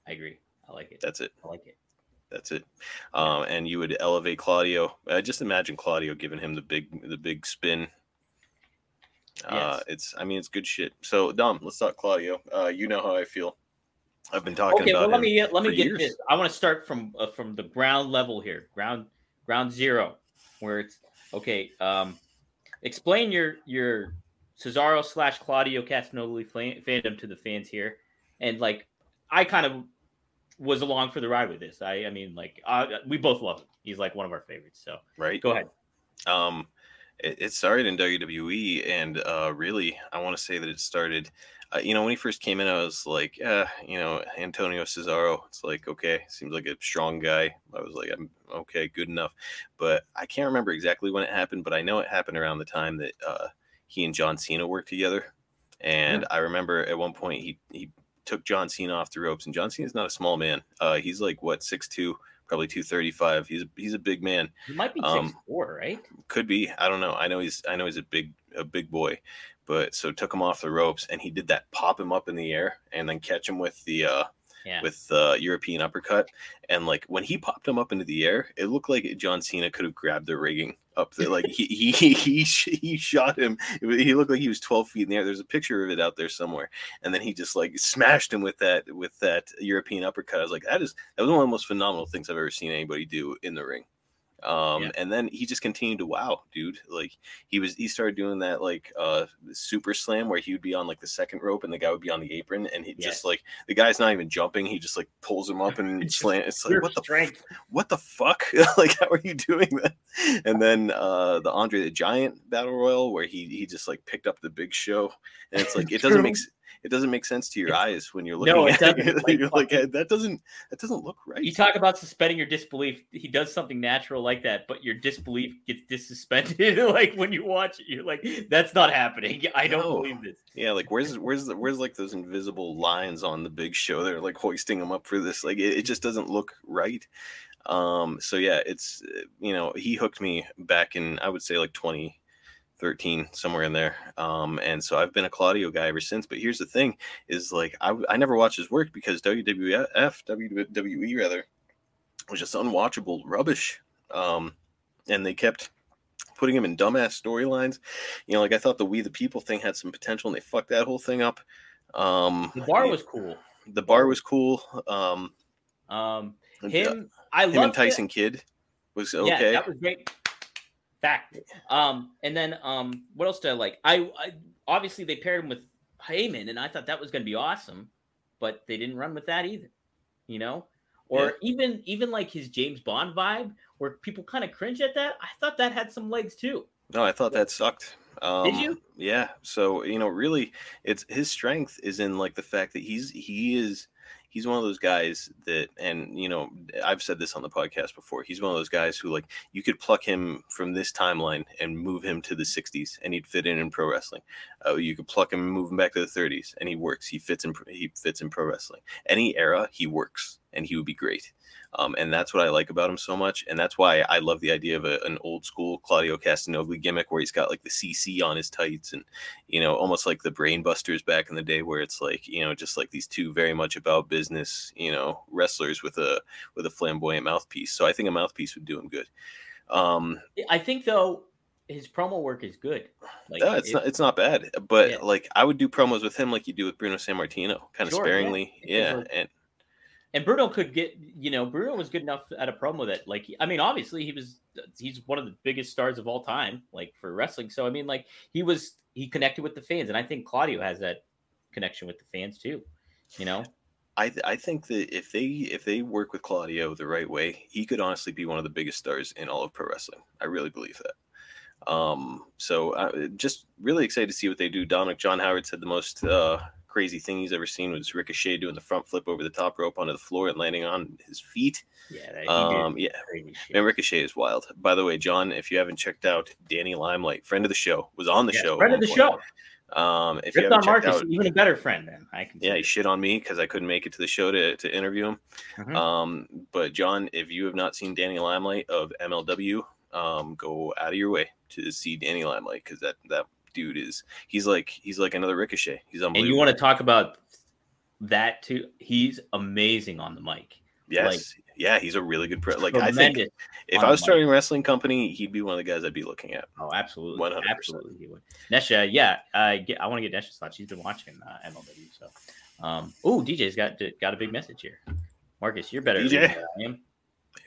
I agree. I like it. That's it. I like it. That's it. Um, and you would elevate Claudio. Uh, just imagine Claudio giving him the big the big spin uh, it's, I mean, it's good shit. So, Dom, let's talk Claudio. Uh, you know how I feel. I've been talking okay, about. well, let me let me get years. this. I want to start from uh, from the ground level here, ground ground zero, where it's okay. Um, explain your your Cesaro slash Claudio Castagnoli fandom to the fans here, and like I kind of was along for the ride with this. I I mean, like uh, we both love him. He's like one of our favorites. So right, go ahead. Um, it, it started in WWE, and uh, really, I want to say that it started. Uh, you know, when he first came in, I was like, uh, you know, Antonio Cesaro. It's like, okay, seems like a strong guy. I was like, I'm okay, good enough. But I can't remember exactly when it happened, but I know it happened around the time that uh, he and John Cena worked together. And yeah. I remember at one point he he took John Cena off the ropes, and John Cena's not a small man. Uh, he's like what six two, probably 235. He's a, he's a big man. He might be um, six four, right? Could be. I don't know. I know he's I know he's a big a big boy, but so took him off the ropes and he did that pop him up in the air and then catch him with the uh yeah. with the uh, European uppercut. And like when he popped him up into the air, it looked like John Cena could have grabbed the rigging up there. Like he he he he shot him. He looked like he was 12 feet in the air. There's a picture of it out there somewhere. And then he just like smashed him with that with that European uppercut. I was like, that is that was one of the most phenomenal things I've ever seen anybody do in the ring. Um, yeah. and then he just continued to wow, dude. Like he was, he started doing that like uh super slam where he would be on like the second rope and the guy would be on the apron, and he yeah. just like the guy's not even jumping, he just like pulls him up and slam. It's like what the f- what the fuck? like how are you doing that? And then uh the Andre the Giant battle royal where he he just like picked up the Big Show, and it's like it doesn't make it doesn't make sense to your it's, eyes when you're looking no, it at it. Like, you're like that doesn't that doesn't look right. You talk about suspending your disbelief. He does something natural like that, but your disbelief gets dissuspended. like when you watch it, you're like, that's not happening. I don't no. believe this. Yeah, like where's where's the, where's like those invisible lines on the big show? They're like hoisting him up for this. Like it, it just doesn't look right. Um, so yeah, it's you know, he hooked me back in I would say like 20 13 somewhere in there. Um and so i've been a claudio guy ever since but here's the thing is like i, I never watched his work because wwf wwe rather was just unwatchable rubbish. Um and they kept putting him in dumbass storylines. You know like i thought the we the people thing had some potential and they fucked that whole thing up. Um the bar was cool. the bar was cool. Um um him uh, i him and tyson it. kidd was okay. yeah, that was great fact. Um, and then um, what else did I like? I, I obviously they paired him with Heyman, and I thought that was going to be awesome, but they didn't run with that either. You know, or yeah. even even like his James Bond vibe, where people kind of cringe at that. I thought that had some legs too. No, I thought that sucked. Um, Did you? Yeah. So you know, really, it's his strength is in like the fact that he's he is he's one of those guys that, and you know, I've said this on the podcast before. He's one of those guys who, like, you could pluck him from this timeline and move him to the 60s, and he'd fit in in pro wrestling. Uh, you could pluck him and move him back to the 30s, and he works. He fits in. He fits in pro wrestling. Any era, he works, and he would be great. Um, and that's what I like about him so much. And that's why I love the idea of a, an old school Claudio Castagnoli gimmick where he's got like the CC on his tights and, you know, almost like the Brainbusters back in the day where it's like, you know, just like these two very much about business, you know, wrestlers with a with a flamboyant mouthpiece. So I think a mouthpiece would do him good. Um, I think though his promo work is good. Like, yeah, it's not it's not bad. But yeah. like I would do promos with him like you do with Bruno Sammartino, kind of sure, sparingly. Yeah. yeah. And and Bruno could get, you know, Bruno was good enough at a promo that, like, I mean, obviously he was, he's one of the biggest stars of all time, like for wrestling. So, I mean, like, he was, he connected with the fans. And I think Claudio has that connection with the fans too, you know? I, th- I think that if they if they work with Claudio the right way, he could honestly be one of the biggest stars in all of pro wrestling. I really believe that. Um, so uh, just really excited to see what they do. Dominic John Howard said the most uh, crazy thing he's ever seen was Ricochet doing the front flip over the top rope onto the floor and landing on his feet. Yeah, um, yeah, and Ricochet is wild. By the way, John, if you haven't checked out Danny Limelight, friend of the show, was on the yeah, show. Friend of the point. show. Um, if Ripped you on Marcus, out, even a better friend, then I can. Yeah, he shit on me because I couldn't make it to the show to, to interview him. Mm-hmm. Um, but John, if you have not seen Danny Limelight of MLW, um, go out of your way to see Danny Limelight because that that dude is he's like he's like another Ricochet. He's unbelievable. And you want to talk about that too? He's amazing on the mic. Yes. Like, yeah, he's a really good pro. Like I think if I was starting a wrestling company, he'd be one of the guys I'd be looking at. Oh, absolutely, 100%. absolutely, he would. Nesha, yeah, I get. I want to get Nesha's thoughts. She's been watching uh, MLW, so. Um, oh, DJ's got got a big message here. Marcus, you're better. DJ. Than I am.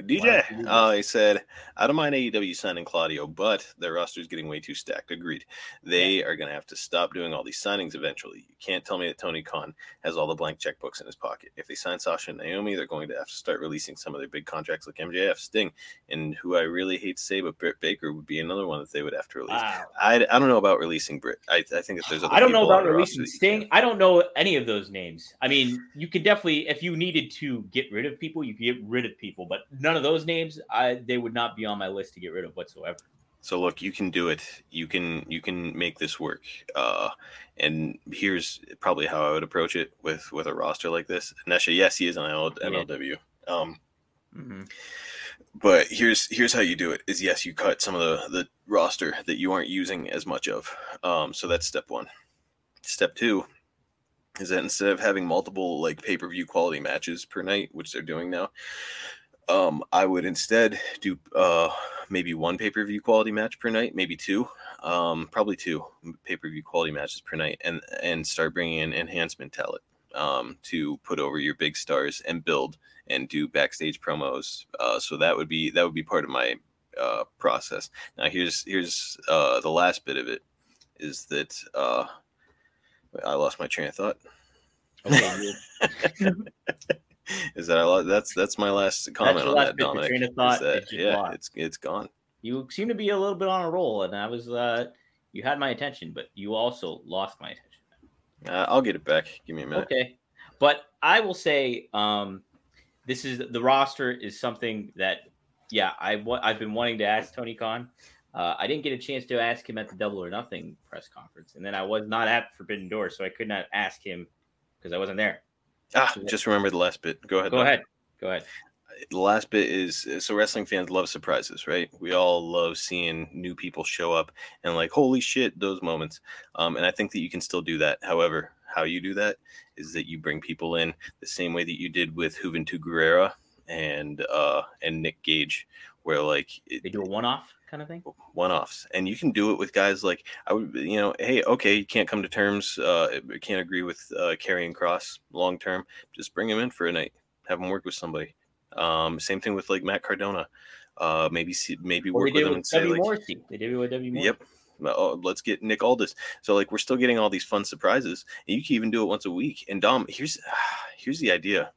DJ, uh, he said, I don't mind AEW signing Claudio, but their roster is getting way too stacked. Agreed. They yeah. are going to have to stop doing all these signings eventually. You can't tell me that Tony Khan has all the blank checkbooks in his pocket. If they sign Sasha and Naomi, they're going to have to start releasing some of their big contracts like MJF, Sting, and who I really hate to say, but Britt Baker would be another one that they would have to release. Wow. I, I don't know about releasing Britt. I, I think that there's I don't know about releasing Sting. I don't know any of those names. I mean, you could definitely, if you needed to get rid of people, you could get rid of people, but none of those names, I they would not be on my list to get rid of whatsoever. So look, you can do it. You can you can make this work. Uh, and here's probably how I would approach it with with a roster like this. Nesha, yes, he is on MLW. Um, mm-hmm. But here's here's how you do it: is yes, you cut some of the the roster that you aren't using as much of. Um, so that's step one. Step two is that instead of having multiple like pay per view quality matches per night, which they're doing now, um, I would instead do uh, maybe one pay per view quality match per night, maybe two, um, probably two pay per view quality matches per night, and and start bringing in enhancement talent um, to put over your big stars and build and do backstage promos. Uh, so that would be that would be part of my uh, process. Now here's here's uh, the last bit of it is that uh, I lost my train of thought. Okay, is that I that's that's my last comment on that, Dominic. Train of thought that, yeah, it's it's gone. You seem to be a little bit on a roll, and I was uh, you had my attention, but you also lost my attention. Uh, I'll get it back. Give me a minute. Okay, but I will say, um, this is the roster is something that, yeah, I I've been wanting to ask Tony Khan. Uh, I didn't get a chance to ask him at the Double or Nothing press conference, and then I was not at Forbidden Door, so I could not ask him because I wasn't there. Ah, just remember the last bit. Go ahead. Go ahead. Go ahead. The last bit is so wrestling fans love surprises, right? We all love seeing new people show up and like, holy shit, those moments. Um, and I think that you can still do that. However, how you do that is that you bring people in the same way that you did with Juventud Guerrera and uh, and Nick Gage, where like it, they do a one off kind of thing one offs and you can do it with guys like i would you know hey okay you can't come to terms uh can't agree with uh Karrion Kross long term just bring him in for a night have him work with somebody um same thing with like matt cardona uh maybe see maybe work with him and say like Morrissey. they did it with w Morrissey. yep oh, let's get Nick Aldis. So like we're still getting all these fun surprises. And you can even do it once a week. And Dom, here's here's the idea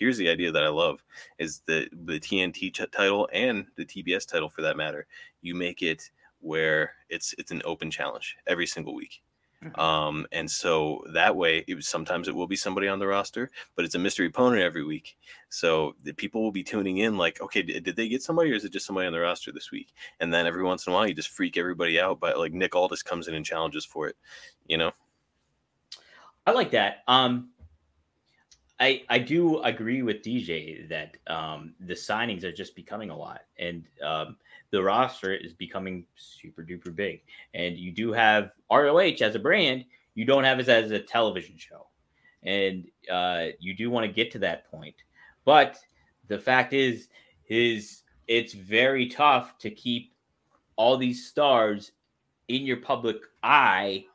here's the idea that I love is the the TNT t- title and the TBS title for that matter. You make it where it's it's an open challenge every single week. Mm-hmm. Um, and so that way, it was, sometimes it will be somebody on the roster, but it's a mystery opponent every week. So the people will be tuning in, like, okay, did, did, they get somebody, or is it just somebody on the roster this week? And then every once in a while, you just freak everybody out. But like Nick Aldis comes in and challenges for it, you know. I like that. Um, I I do agree with DJ that um, the signings are just becoming a lot, and um, the roster is becoming super duper big. And you do have ROH as a brand, you don't have it as a television show, and uh, you do want to get to that point. But the fact is, is it's very tough to keep all these stars in your public eye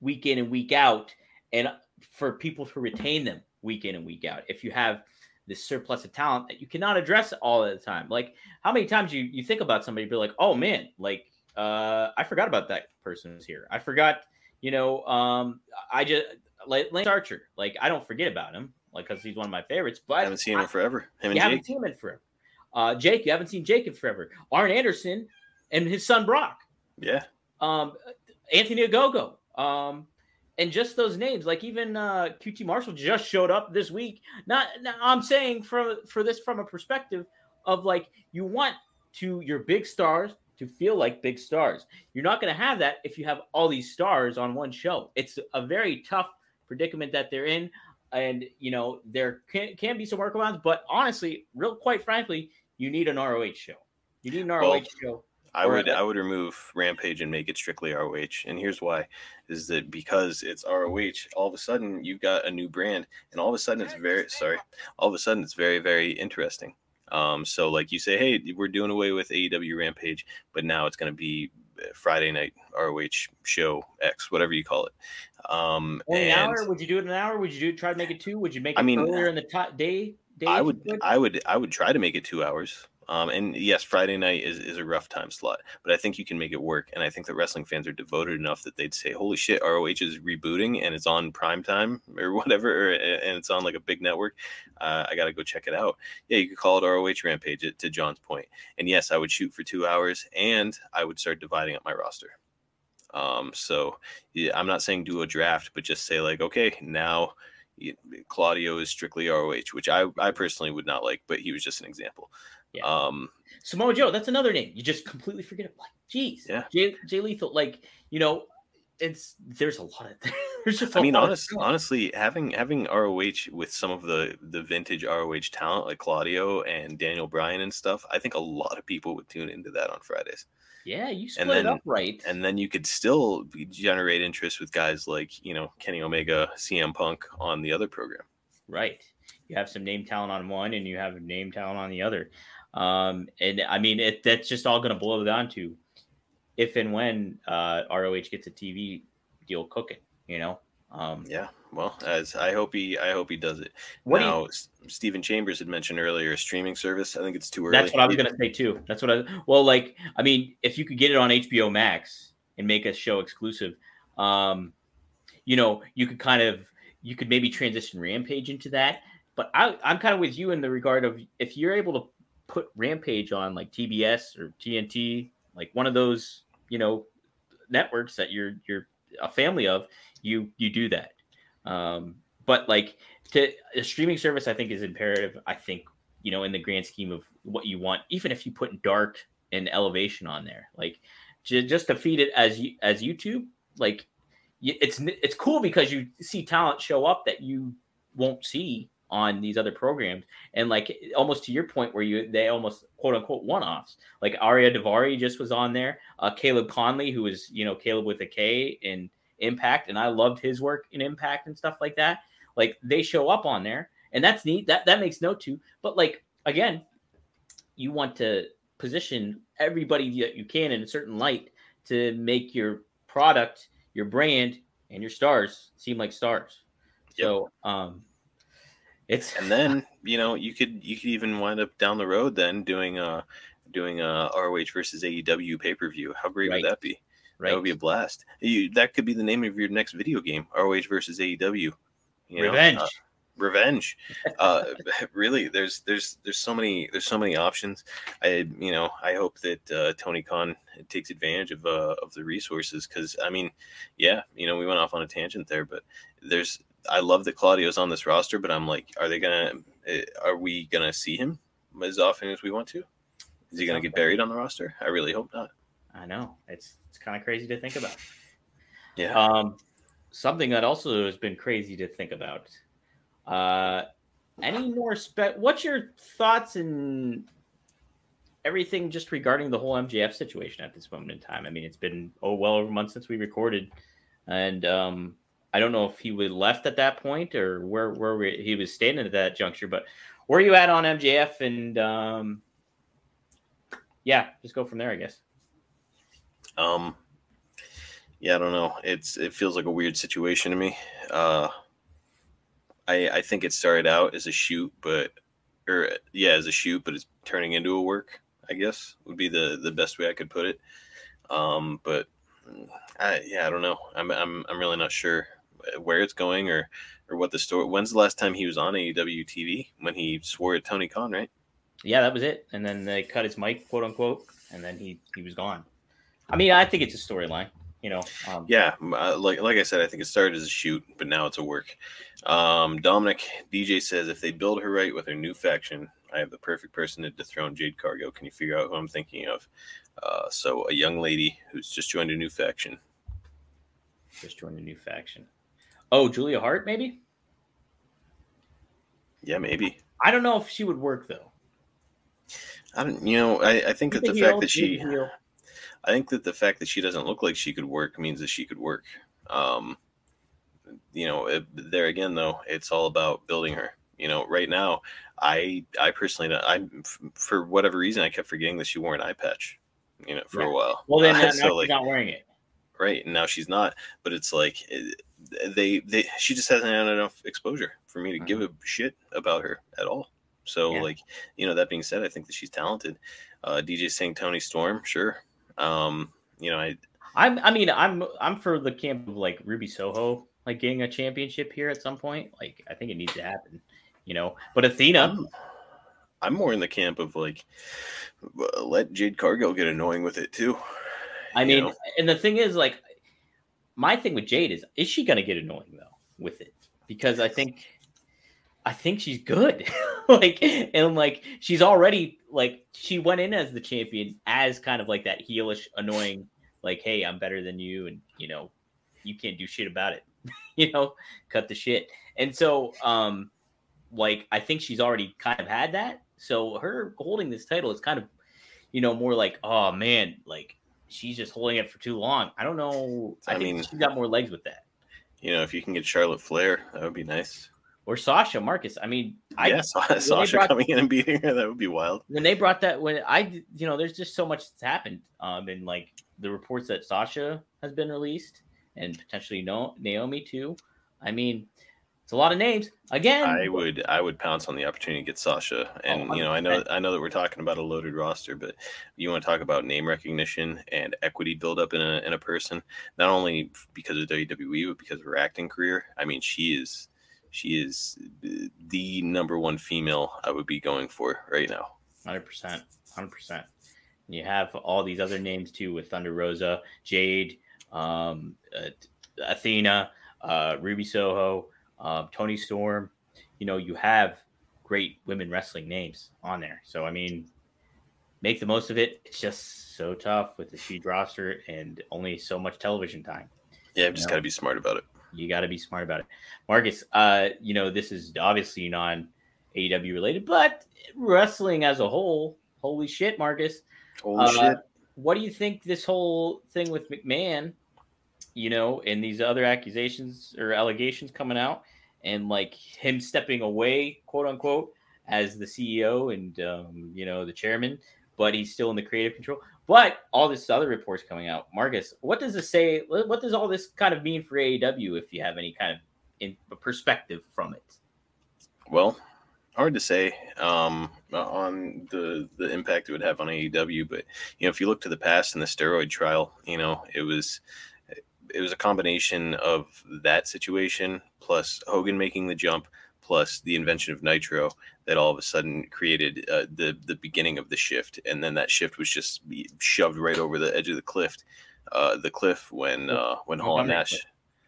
week in and week out, and for people to retain them week in and week out. If you have this surplus of talent that you cannot address all the time. Like how many times you you think about somebody be like, oh man, like uh I forgot about that person was here. I forgot, you know, um I just like Lance Archer. Like I don't forget about him, like because he's one of my favorites. But I haven't seen him in forever. Him you Jake. haven't seen him in forever. Uh Jake, you haven't seen Jake in forever. Arn Anderson and his son Brock. Yeah. Um Anthony Ogogo. Um and just those names, like even uh, QT Marshall just showed up this week. Not, not, I'm saying for for this from a perspective of like you want to your big stars to feel like big stars. You're not going to have that if you have all these stars on one show. It's a very tough predicament that they're in, and you know there can, can be some workarounds. But honestly, real quite frankly, you need an ROH show. You need an ROH well, show I would I would remove Rampage and make it strictly ROH. And here's why: is that because it's ROH, all of a sudden you've got a new brand, and all of a sudden it's very sorry, all of a sudden it's very very interesting. Um, so like you say, hey, we're doing away with AEW Rampage, but now it's going to be uh, Friday night ROH show X, whatever you call it. Um, an hour? Would you do it an hour? Would you do try to make it two? Would you make it I mean, earlier in the top day? day I would, I would, I would try to make it two hours. Um, and yes, Friday night is, is a rough time slot, but I think you can make it work. And I think that wrestling fans are devoted enough that they'd say, "Holy shit, ROH is rebooting and it's on prime time or whatever, or, and it's on like a big network. Uh, I got to go check it out." Yeah, you could call it ROH Rampage. To John's point, and yes, I would shoot for two hours, and I would start dividing up my roster. Um, so yeah, I'm not saying do a draft, but just say like, okay, now. Claudio is strictly ROH, which I, I personally would not like, but he was just an example. Yeah. Um, Samoa Joe, that's another name. You just completely forget it. Like, geez, yeah. Jay, Jay Lethal, like you know, it's there's a lot of there's just. I mean, honest, honestly, having having ROH with some of the the vintage ROH talent like Claudio and Daniel Bryan and stuff, I think a lot of people would tune into that on Fridays. Yeah, you split then, it up right, and then you could still generate interest with guys like you know Kenny Omega, CM Punk on the other program. Right, you have some name talent on one, and you have name talent on the other. Um, and I mean, it, that's just all going to boil down to if and when uh, ROH gets a TV deal cooking, you know? Um, yeah. Well, as I hope he, I hope he does it. What now, you, Stephen Chambers had mentioned earlier, streaming service. I think it's too early. That's what I was going to say too. That's what I. Well, like, I mean, if you could get it on HBO Max and make a show exclusive, um, you know, you could kind of, you could maybe transition Rampage into that. But I, I'm kind of with you in the regard of if you're able to put Rampage on like TBS or TNT, like one of those, you know, networks that you're you're a family of, you you do that. Um, but like to a streaming service, I think is imperative. I think you know in the grand scheme of what you want, even if you put dark and elevation on there, like just to feed it as as YouTube, like it's it's cool because you see talent show up that you won't see on these other programs. And like almost to your point where you they almost quote unquote one-offs. Like Ariya Daivari just was on there uh, Caleb Konley who was you know Caleb with a K in Impact and I loved his work in Impact and stuff like that. Like they show up on there and that's neat. That that makes note too. But like again you want to position everybody that you can in a certain light to make your product your brand and your stars seem like stars. Yep. so um it's and then you know you could you could even wind up down the road then doing a doing a ROH versus AEW pay per view. How great right. would that be? Right. That would be a blast. You, that could be the name of your next video game: ROH versus AEW. You Revenge. Uh, revenge. Uh, really, there's there's there's so many there's so many options. I you know I hope that uh, Tony Khan takes advantage of uh, of the resources because I mean, yeah, you know we went off on a tangent there, but there's I love that Claudio's on this roster, but I'm like, are they gonna eh, are we gonna see him as often as we want to? Is he gonna get buried on the roster? I really hope not. I know it's it's kind of crazy to think about. Yeah. Um, something that also has been crazy to think about. Uh, any more spe- What's your thoughts and everything just regarding the whole MJF situation at this moment in time? I mean, it's been oh well over a month since we recorded, and um, I don't know if he was left at that point or where where he was standing at that juncture. But where you at on MJF? And um, yeah, just go from there, I guess. Um, yeah, I don't know. It's it feels like a weird situation to me. Uh, I I think it started out as a shoot, but or yeah, as a shoot, but it's turning into a work. I guess would be the the best way I could put it. Um, but I yeah, I don't know. I'm I'm I'm really not sure where it's going or or what the story. When's the last time he was on AEW TV? When he swore at Tony Khan, right? Yeah, that was it. And then they cut his mic, quote unquote, and then he he was gone. I mean, I think it's a storyline you know. Um, yeah, uh, like like I said, I think it started as a shoot, but now it's a work. Um, Dominic DJ says if they build her right with her new faction, I have the perfect person to dethrone Jade Cargill. Can you figure out who I'm thinking of? Uh, so a young lady who's just joined a new faction. Just joined a new faction. Oh, Julia Hart, maybe. Yeah, maybe. I don't know if she would work though. I don't. You know, I, I think that the fact that she. I think that the fact that she doesn't look like she could work means that she could work. Um, you know, it, there again, though, it's all about building her. You know, right now, I I personally, I for whatever reason, I kept forgetting that she wore an eye patch. You know, for yeah. a while. Well, then uh, now so, she's like, not wearing it. Right, and now she's not. But it's like it, they they she just hasn't had enough exposure for me to mm-hmm. give a shit about her at all. So, yeah. like, you know, that being said, I think that she's talented. Uh, DJ saying Toni Storm, sure. Um, you know, I I'm I mean, I'm I'm for the camp of like Ruby Soho like getting a championship here at some point. Like I think it needs to happen, you know. But Athena I'm, I'm more in the camp of like let Jade Cargill get annoying with it too. I mean, know? and the thing is like my thing with Jade is is she going to get annoying though with it? Because I think I think she's good. like and like she's already like she went in as the champion as kind of like that heelish, annoying, like, hey, I'm better than you, and you know, you can't do shit about it. you know, cut the shit. And so um like I think she's already kind of had that. So her holding this title is kind of, you know, more like, oh man, like she's just holding it for too long. I don't know. I, I think mean, she's got more legs with that. You know, if you can get Charlotte Flair, that would be nice or Sasha Marcus. I mean, I yeah, Sasha brought, coming in and beating her that would be wild. When they brought that, when I, you know, there's just so much that's happened. Um, and like the reports that Sasha has been released and potentially no Naomi too. I mean, it's a lot of names. Again, I would I would pounce on the opportunity to get Sasha. And oh, you know, I know I know that we're talking about a loaded roster, but you want to talk about name recognition and equity buildup in a in a person, not only because of WWE, but because of her acting career. I mean, she is she is the number one female I would be going for right now. Hundred percent, hundred percent. You have all these other names too with Thunder Rosa, Jade, um, uh, Athena, uh, Ruby Soho, uh, Toni Storm. You know, you have great women wrestling names on there. So I mean, make the most of it. It's just so tough with the huge roster and only so much television time. Yeah, I've just got to be smart about it you got to be smart about it. Marcus, uh, you know, this is obviously non AEW related, but wrestling as a whole, holy shit, Marcus. Holy uh, shit. What do you think this whole thing with McMahon, you know, and these other accusations or allegations coming out and like him stepping away, quote unquote, as the CEO and, um, you know, the chairman, but he's still in the creative control. But all this other reports coming out, Marcus, what does this say? What does all this kind of mean for AEW if you have any kind of in, perspective from it? Well, hard to say um, on the the impact it would have on AEW, but you know, if you look to the past in the steroid trial, you know, it was it was a combination of that situation plus Hogan making the jump plus the invention of Nitro that all of a sudden created uh, the the beginning of the shift, and then that shift was just shoved right over the edge of the cliff, uh, the cliff when uh, when Hall and Nash.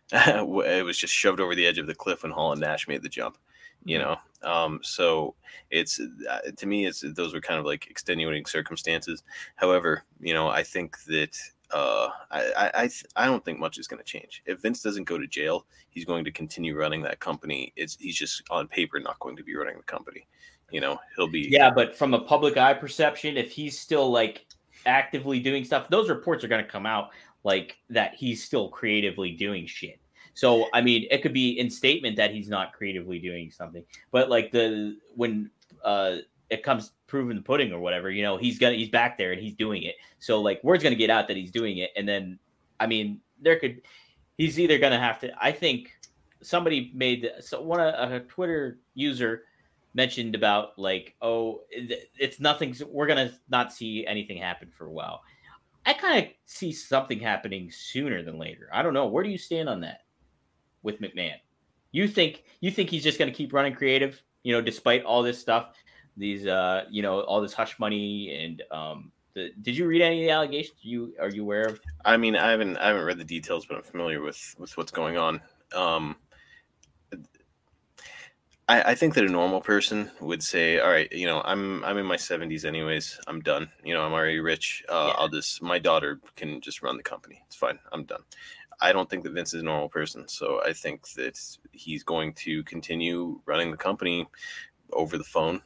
it was just shoved over the edge of the cliff when Hall and Nash made the jump. You mm-hmm. know, um, so it's uh, to me, it's those were kind of like extenuating circumstances. However, you know, I think that uh, I I I don't think much is going to change. If Vince doesn't go to jail, he's going to continue running that company. It's he's just on paper not going to be running the company. You know, he'll be yeah, but from a public eye perception, if he's still like actively doing stuff, those reports are going to come out like that he's still creatively doing shit. So I mean, it could be in statement that he's not creatively doing something, but like the when uh it comes proven the pudding or whatever, you know, he's gonna he's back there and he's doing it. So like word's gonna get out that he's doing it, and then I mean, there could he's either gonna have to. I think somebody made so one a, a Twitter user mentioned about like, oh, it's nothing. We're gonna not see anything happen for a while. I kind of see something happening sooner than later. I don't know. Where do you stand on that with McMahon? You think you think he's just going to keep running creative, you know, despite all this stuff? These uh you know all this hush money and um the, did you read any of the allegations you are you aware of i mean i haven't i haven't read the details but i'm familiar with with what's going on um I, I think that a normal person would say, "All right, you know, I'm I'm in my 70s anyways. I'm done. You know, I'm already rich. Uh, yeah. I'll just my daughter can just run the company. It's fine. I'm done." I don't think that Vince is a normal person, so I think that he's going to continue running the company over the phone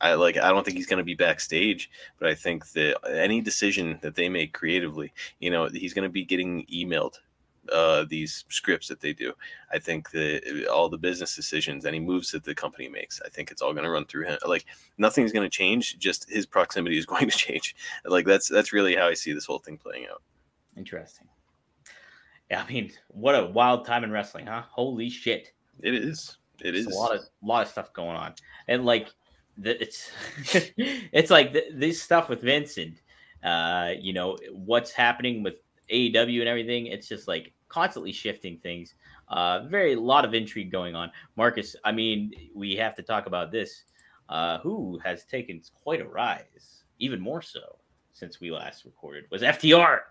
I like I don't think he's going to be backstage, but I think that any decision that they make creatively, you know, he's going to be getting emailed uh, these scripts that they do. I think that all the business decisions, any moves that the company makes, I think it's all going to run through him. Like nothing's going to change, just his proximity is going to change. Like that's that's really how I see this whole thing playing out. Interesting. Yeah, I mean, what a wild time in wrestling, huh? Holy shit! It is. It is a lot of lot of stuff going on, and like it's it's like this stuff with Vincent. Uh, you know what's happening with AEW and everything. It's just like constantly shifting things. Uh, very lot of intrigue going on. Marcus, I mean, we have to talk about this. Uh, who has taken quite a rise, even more so since we last recorded, was FTR.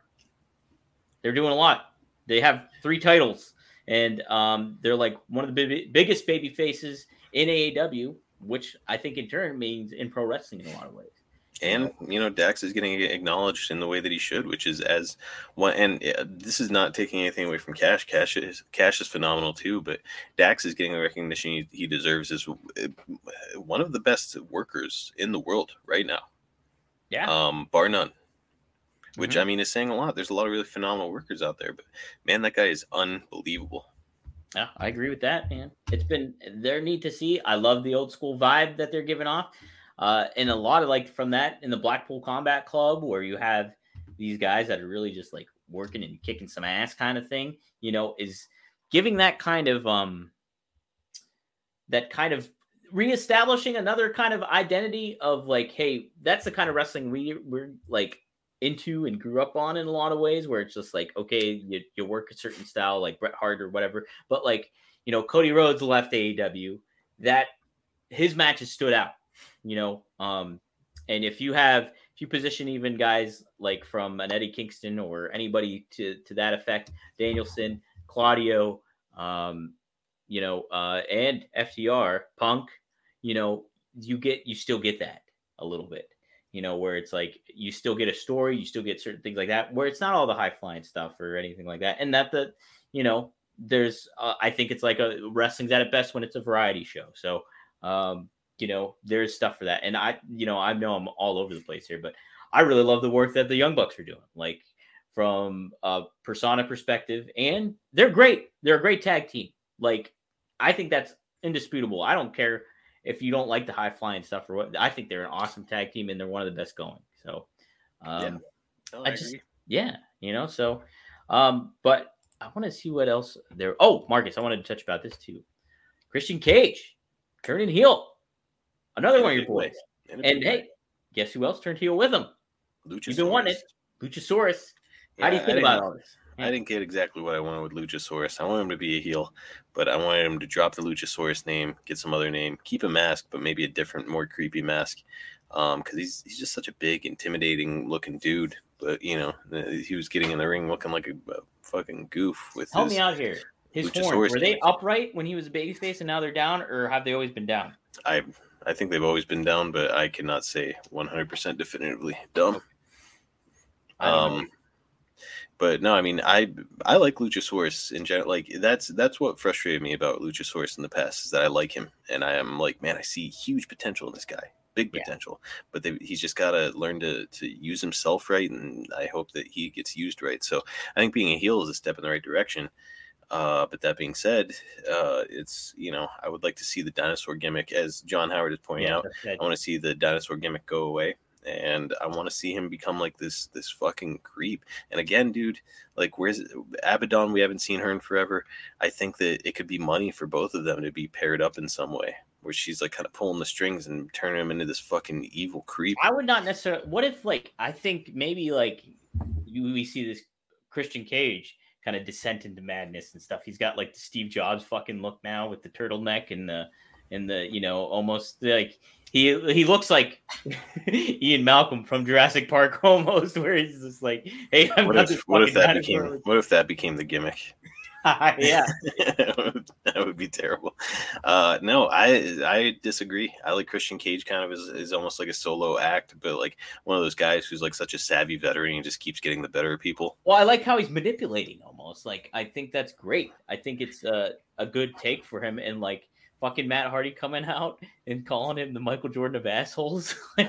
They're doing a lot. They have three titles, and um, they're like one of the big, biggest baby faces in AEW which I think in turn means in pro wrestling in a lot of ways. And you know, Dax is getting acknowledged in the way that he should, which is as one. And this is not taking anything away from Cash. Cash is Cash is phenomenal too, but Dax is getting the recognition he, he deserves as uh, one of the best workers in the world right now. Yeah, um, bar none. Which mm-hmm. I mean is saying a lot. There's a lot of really phenomenal workers out there, but man, that guy is unbelievable. Yeah, I agree with that, man. It's been their neat to see. I love the old school vibe that they're giving off. Uh, and a lot of like from that in the Blackpool Combat Club, where you have these guys that are really just like working and kicking some ass kind of thing, you know, is giving that kind of um that kind of reestablishing another kind of identity of like, hey, that's the kind of wrestling we we're like into and grew up on in a lot of ways where it's just like okay you, you work a certain style like Bret Hart or whatever but like you know Cody Rhodes left AEW that his matches stood out you know um and if you have if you position even guys like from an Eddie Kingston or anybody to to that effect Danielson Claudio um you know uh and FTR Punk you know you get you still get that a little bit you know, where it's like you still get a story, you still get certain things like that, where it's not all the high flying stuff or anything like that. And that the, you know, there's, uh, I think it's like a wrestling's at its best when it's a variety show. So, um, you know, there's stuff for that. And I, you know, I know I'm all over the place here, but I really love the work that the Young Bucks are doing. Like from a persona perspective, and they're great. They're a great tag team. Like, I think that's indisputable. I don't care if you don't like the high flying stuff or what, I think they're an awesome tag team and they're one of the best going. So, um, yeah. Oh, I, I just, yeah, you know, so, um, but I want to see what else there. Oh, Marcus, I wanted to touch about this too. Christian Cage turning heel, another one of your boys. And hey, guess who else turned heel with him? Luchasaurus. You've been wanting it, Luchasaurus. Yeah, How do you think about all this? I didn't get exactly what I wanted with Luchasaurus. I wanted him to be a heel, but I wanted him to drop the Luchasaurus name, get some other name, keep a mask, but maybe a different, more creepy mask. Um, because he's he's just such a big, intimidating looking dude. But you know, he was getting in the ring looking like a, a fucking goof with. Help me out here. His horns were they upright when he was a babyface, and now they're down, or have they always been down? I I think they've always been down, but I cannot say 100% definitively. Dumb. Um, but no, I mean, I I like Luchasaurus in general. Like that's that's what frustrated me about Luchasaurus in the past is that I like him, and I am like, man, I see huge potential in this guy, big potential. Yeah. But they, he's just got to learn to to use himself right, and I hope that he gets used right. So I think being a heel is a step in the right direction. Uh, but that being said, uh, it's you know I would like to see the dinosaur gimmick, as John Howard is pointing yeah, out. I want to see the dinosaur gimmick go away, and I want to see him become like this this fucking creep. And again, dude, like where's Abaddon? We haven't seen her in forever. I think that it could be money for both of them to be paired up in some way, where she's like kind of pulling the strings and turning him into this fucking evil creep. I would not necessarily. What if like I think maybe like we see this Christian Cage kind of descent into madness and stuff. He's got like the Steve Jobs fucking look now with the turtleneck and the and the you know almost like he he looks like Ian Malcolm from Jurassic Park almost, where he's just like, "Hey, I'm what if what if that became what if that became the gimmick?" yeah, that would be terrible. Uh, no, I I disagree. I like Christian Cage kind of is, is almost like a solo act, but like one of those guys who's like such a savvy veteran and just keeps getting the better of people. Well, I like how he's manipulating almost. Like I think that's great. I think it's a a good take for him, and like fucking Matt Hardy coming out and calling him the Michael Jordan of assholes.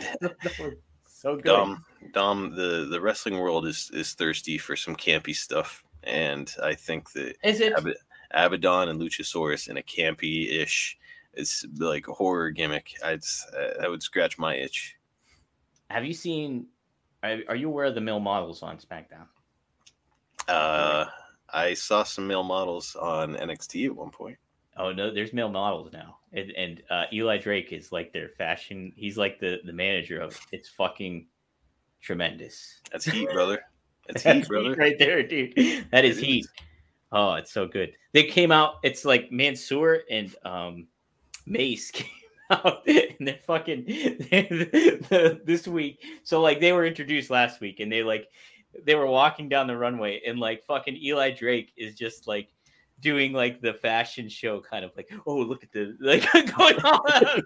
so good. Dom, Dom, the the wrestling world is is thirsty for some campy stuff and I think that is it Ab- Abaddon and Luchasaurus in a campy ish, it's like a horror gimmick. I'd I would scratch my itch. Have you seen? Are, are you aware of the male models on SmackDown? Uh, I saw some male models on NXT at one point. Oh no, there's male models now, and, and uh, Eli Drake is like their fashion. He's like the the manager of. It's fucking tremendous. That's heat, brother. That's heat, brother. right there, dude. That is it heat. Is. Oh, it's so good. They came out. It's like Mansoor and um, Mace came out, and they're fucking this week. So like they were introduced last week, and they like they were walking down the runway, and like fucking Eli Drake is just like doing like the fashion show, kind of like, oh look at the like going on.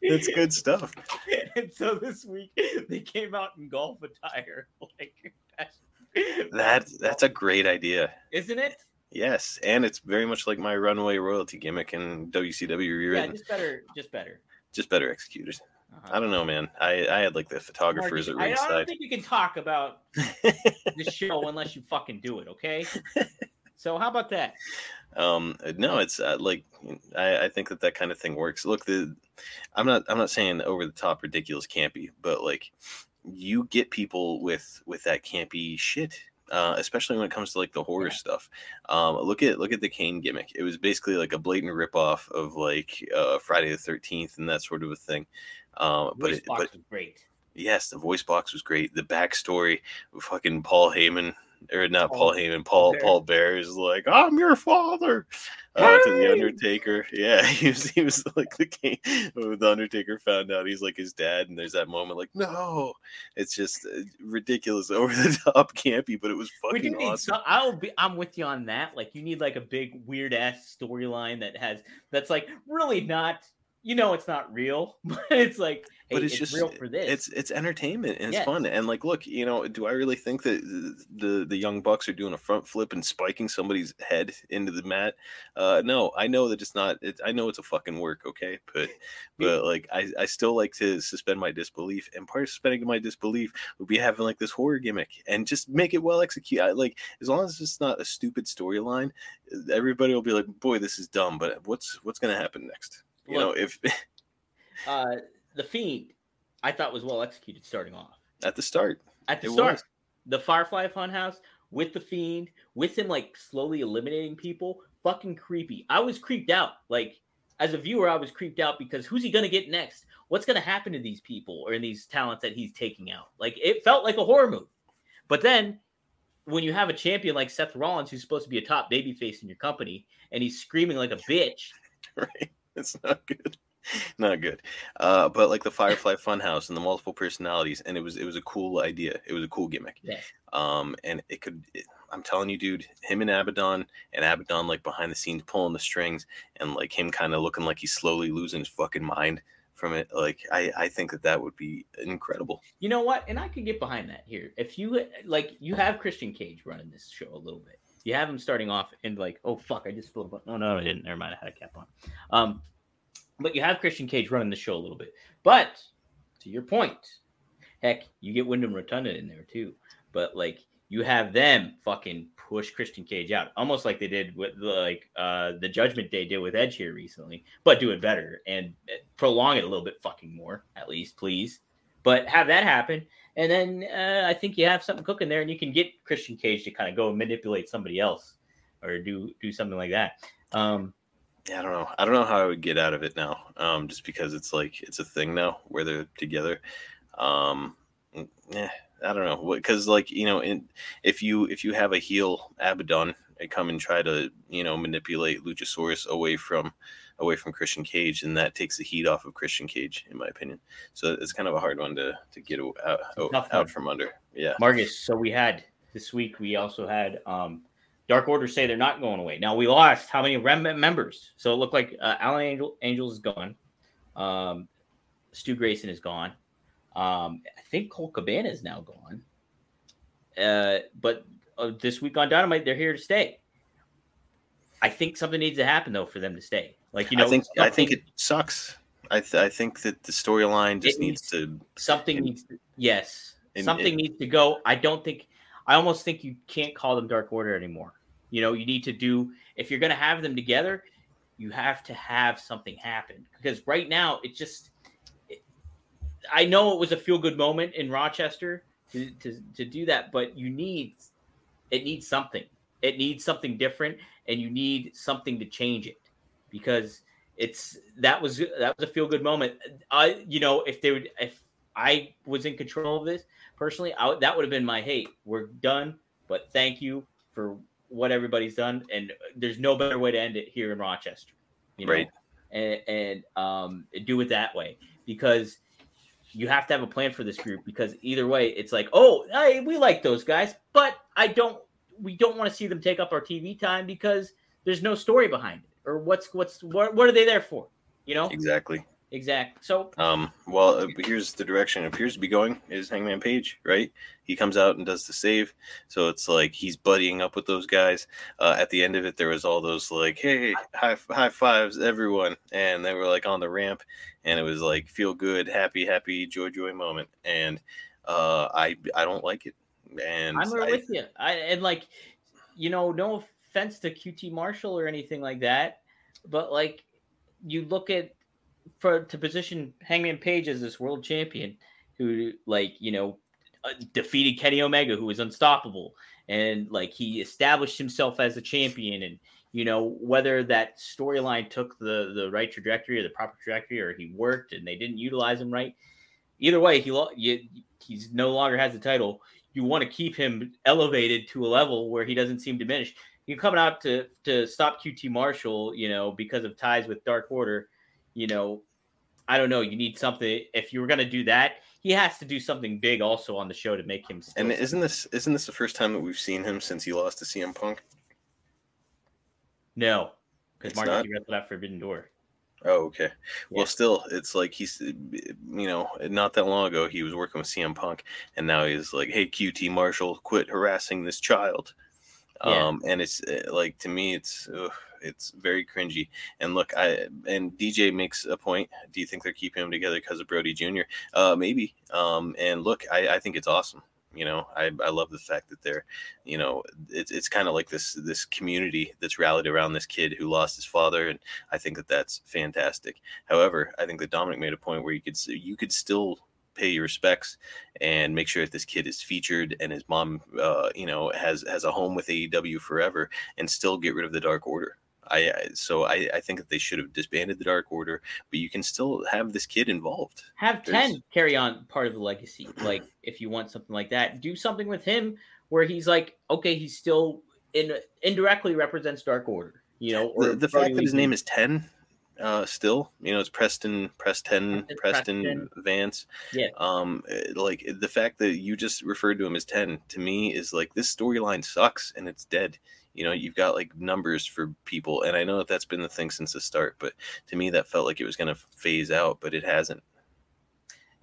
It's good stuff. And so this week they came out in golf attire. Like that that's a great idea. Isn't it? Yes, and it's very much like my runway royalty gimmick in WCW rewritten. Yeah, just better, just better. Just better executed. Uh-huh. I don't know, man. I, I had like the photographers Mark, at ringside. I don't think you can talk about the show unless you fucking do it, okay? So how about that? Um, no, it's uh, like I, I think that that kind of thing works. Look, the I'm not I'm not saying over the top ridiculous campy, but like you get people with with that campy shit uh, especially when it comes to like the horror yeah. stuff. Um, look at look at the Kane gimmick. It was basically like a blatant ripoff of like uh, Friday the Thirteenth and that sort of a thing. Um, but it, but great. Yes, the voice box was great. The backstory, fucking Paul Heyman or not Paul, Paul Heyman, Paul Bearer. Paul Bearer is like, I'm your father uh, to the Undertaker. Yeah, he was he was like the king. The Undertaker found out he's like his dad, and there's that moment like, no, it's just uh, ridiculous, over the top, campy, but it was fucking awesome. So, I'll be, I'm with you on that. Like, you need like a big weird ass storyline that has that's like really not you know it's not real, but it's like, hey, but it's, it's, just real for this. It's it's entertainment and it's fun. And like, look, you know, do I really think that the the young bucks are doing a front flip and spiking somebody's head into the mat? Uh, no, I know that it's not. It, I know it's a fucking work, okay, but but like, I I still like to suspend my disbelief, and part of suspending my disbelief would be having like this horror gimmick and just make it well executed. Like, as long as it's not a stupid storyline, everybody will be like, boy, this is dumb. But what's what's gonna happen next? You Look, know, if uh, the fiend, I thought was well executed starting off at the start. At the start, was. the Firefly Funhouse with the fiend, with him like slowly eliminating people, fucking creepy. I was creeped out. Like as a viewer, I was creeped out because who's he gonna get next? What's gonna happen to these people or in these talents that he's taking out? Like it felt like a horror movie. But then when you have a champion like Seth Rollins, who's supposed to be a top babyface in your company, and he's screaming like a bitch. Right. It's not good. Not good. Uh, but like the Firefly Funhouse and the multiple personalities, and it was it was a cool idea. It was a cool gimmick. Yeah. Um, and it could. It, I'm telling you, dude, him and Abaddon, and Abaddon like behind the scenes pulling the strings, and like him kind of looking like he's slowly losing his fucking mind from it. Like I, I think that that would be incredible. You know what? And I could get behind that here. If you like, you have Christian Cage running this show a little bit. You have him starting off and like, oh fuck, I just spilled a button. No, no, I didn't. Never mind. I had a cap on. Um, but you have Christian Cage running the show a little bit. But to your point, heck, you get Wyndham Rotunda in there too. But like you have them fucking push Christian Cage out, almost like they did with like uh, the Judgment Day did with Edge here recently, but do it better and uh, prolong it a little bit fucking more, at least, please. But have that happen, and then uh, I think you have something cooking there, and you can get Christian Cage to kind of go and manipulate somebody else or do do something like that. Um, yeah, I don't know. I don't know how I would get out of it now. Um, just because it's like it's a thing now where they're together. Um, yeah, I don't know because like you know, in, if you if you have a heel Abaddon come and try to you know manipulate Luchasaurus away from away from Christian Cage, and that takes the heat off of Christian Cage, in my opinion. So it's kind of a hard one to to get out, out, out from under. Yeah, Marcus. So we had this week. We also had um, Dark Order say they're not going away. Now we lost how many members? So it looked like uh, Alan Angel, Angels is gone. Um, Stu Grayson is gone. Um, I think Colt Cabana is now gone. Uh, but uh, this week on Dynamite, they're here to stay. I think something needs to happen though for them to stay. Like you know, I think I think it sucks. I th- I think that the storyline just needs, needs, to something needs to yes something needs to go. I don't think I almost think you can't call them Dark Order anymore. You know, you need to do if you're going to have them together, you have to have something happen because right now it just I know it was a feel good moment in Rochester to, to, to do that, but you need it needs something. It needs something different, and you need something to change it because it's that was that was a feel good moment. I you know if they would if I was in control of this personally, I, that would have been my hate. we're done, but thank you for what everybody's done, and there's no better way to end it here in Rochester, you know? right? And, and um, do it that way because you have to have a plan for this group because either way, it's like, oh, hey, we like those guys, but I don't. We don't want to see them take up our TV time because there's no story behind it, or what's what's what, what are they there for? You know exactly. Exactly. So, um, well, uh, here's the direction it appears to be going is Hangman Page, right? He comes out and does the save. So it's like he's buddying up with those guys. Uh, at the end of it, there was all those like, hey, high, high fives, everyone. And they were like on the ramp and it was like feel good, happy, happy, joy, joy moment. And uh, I, I don't like it. And I'm right with you. I, and like, you know, no offense to QT Marshall or anything like that, but like, you look at for to position Hangman Page as this world champion who like you know uh, defeated Kenny Omega who was unstoppable and like he established himself as a champion and you know whether that storyline took the the right trajectory or the proper trajectory or he worked and they didn't utilize him right either way he you, he's no longer has the title. You want to keep him elevated to a level where he doesn't seem diminished you coming out to to stop QT Marshall you know because of ties with Dark Order you know, I don't know. You need something. If you were going to do that, he has to do something big also on the show to make him. and isn't this isn't this the first time that we've seen him since he lost to CM Punk? No, because Mark he wrestled at Forbidden Door. Oh, okay. Well, still, it's like he's, you know, not that long ago he was working with CM Punk, and now he's like, "Hey, QT Marshall, quit harassing this child." Yeah. Um, and it's eh, like to me, it's ugh, it's very cringy. And look, I and DJ makes a point. Do you think they're keeping them together because of Brodie Jr.? Uh, maybe. Um, and look, I, I think it's awesome. You know, I, I love the fact that they're, you know, it's it's kind of like this this community that's rallied around this kid who lost his father, and I think that that's fantastic. However, I think that Dominic made a point where you could you could still pay your respects and make sure that this kid is featured and his mom, uh, you know, has has a home with AEW forever, and still get rid of the Dark Order. I, I so I, I think that they should have disbanded the Dark Order, but you can still have this kid involved. Have There's... ten carry on part of the legacy. Like if you want something like that, do something with him where he's like, okay, he's still in indirectly represents Dark Order. You know, or the, the fact that his name is Ten uh still you know it's preston preston preston, preston. vance. Yeah. Um eh, like the fact that you just referred to him as 10 to me is like this storyline sucks and it's dead. You know you've got like numbers for people and i know that that's been the thing since the start but to me that felt like it was going to phase out but it hasn't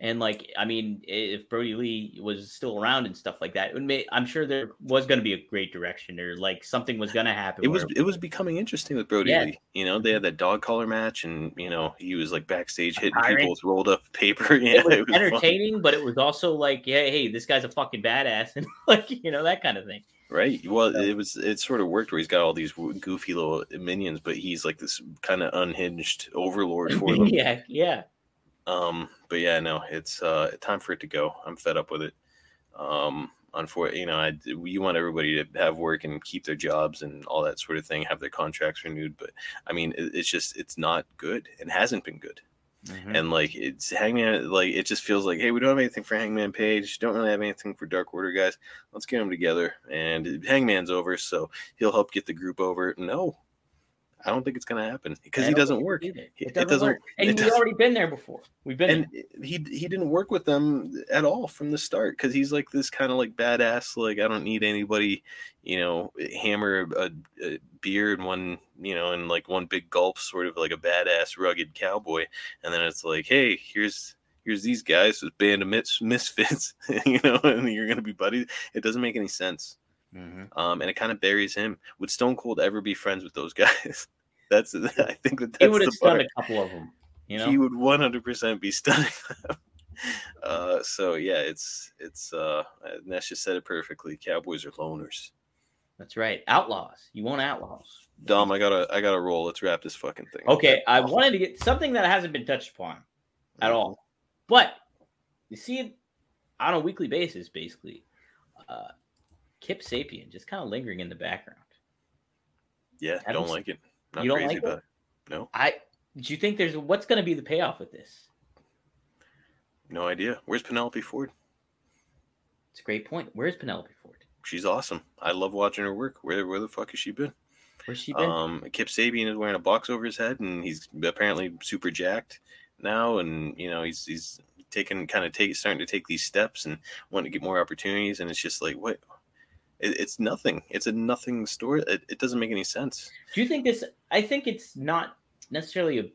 and like, I mean, if Brodie Lee was still around and stuff like that, may, I'm sure there was going to be a great direction or like something was going to happen. It was it was becoming interesting with Brodie yeah. Lee. You know, they had that dog collar match, and you know he was like backstage hitting people with rolled up paper. Yeah, it was, it was entertaining, fun. but it was also like, yeah, hey, this guy's a fucking badass, and like you know that kind of thing. Right. Well, it was it sort of worked where he's got all these goofy little minions, but he's like this kind of unhinged overlord for them. yeah, yeah. Um, but yeah, no, it's uh, time for it to go. I'm fed up with it. Um, unfortunately, you know, I you want everybody to have work and keep their jobs and all that sort of thing, have their contracts renewed. But I mean, it, it's just it's not good and hasn't been good. Mm-hmm. And like it's Hangman, like it just feels like, hey, we don't have anything for Hangman Page, don't really have anything for Dark Order guys. Let's get them together. And Hangman's over, so he'll help get the group over. No, I don't think it's going to happen because he doesn't work. It doesn't, it doesn't work. And we've already been there before. We've been and there. he he didn't work with them at all from the start because he's like this kind of like badass. Like I don't need anybody, you know, hammer a, a, beer in one, you know, in like one big gulp, sort of like a badass rugged cowboy. And then it's like, hey, here's here's these guys, this band of mis- misfits, you know, and you're gonna be buddies. It doesn't make any sense. Mm-hmm. Um, and it kind of buries him. Would Stone Cold ever be friends with those guys? that's I think that he would have stunned a couple of them. You know, he would 100 percent be stunning them. uh, so yeah, it's it's uh, Ness just said it perfectly. Cowboys are loners. That's right, outlaws. You want outlaws. Dom, I gotta I gotta roll. Let's wrap this fucking thing. Okay, I wanted to get something that hasn't been touched upon at mm-hmm. all, but you see it on a weekly basis, basically. Uh, Kip Sabian just kind of lingering in the background. Yeah, I don't like it. Not you don't like it? No. I. Do you think there's what's going to be the payoff with this? No idea. Where's Penelope Ford? It's a great point. Where's Penelope Ford? She's awesome. I love watching her work. Where where the fuck has she been? Where's she been? Um, Kip Sabian is wearing a box over his head, and he's apparently super jacked now, and you know he's he's taking kind of take starting to take these steps and wanting to get more opportunities, and it's just like what it, it's nothing. It's a nothing story. It, it doesn't make any sense. Do you think this? I think it's not necessarily a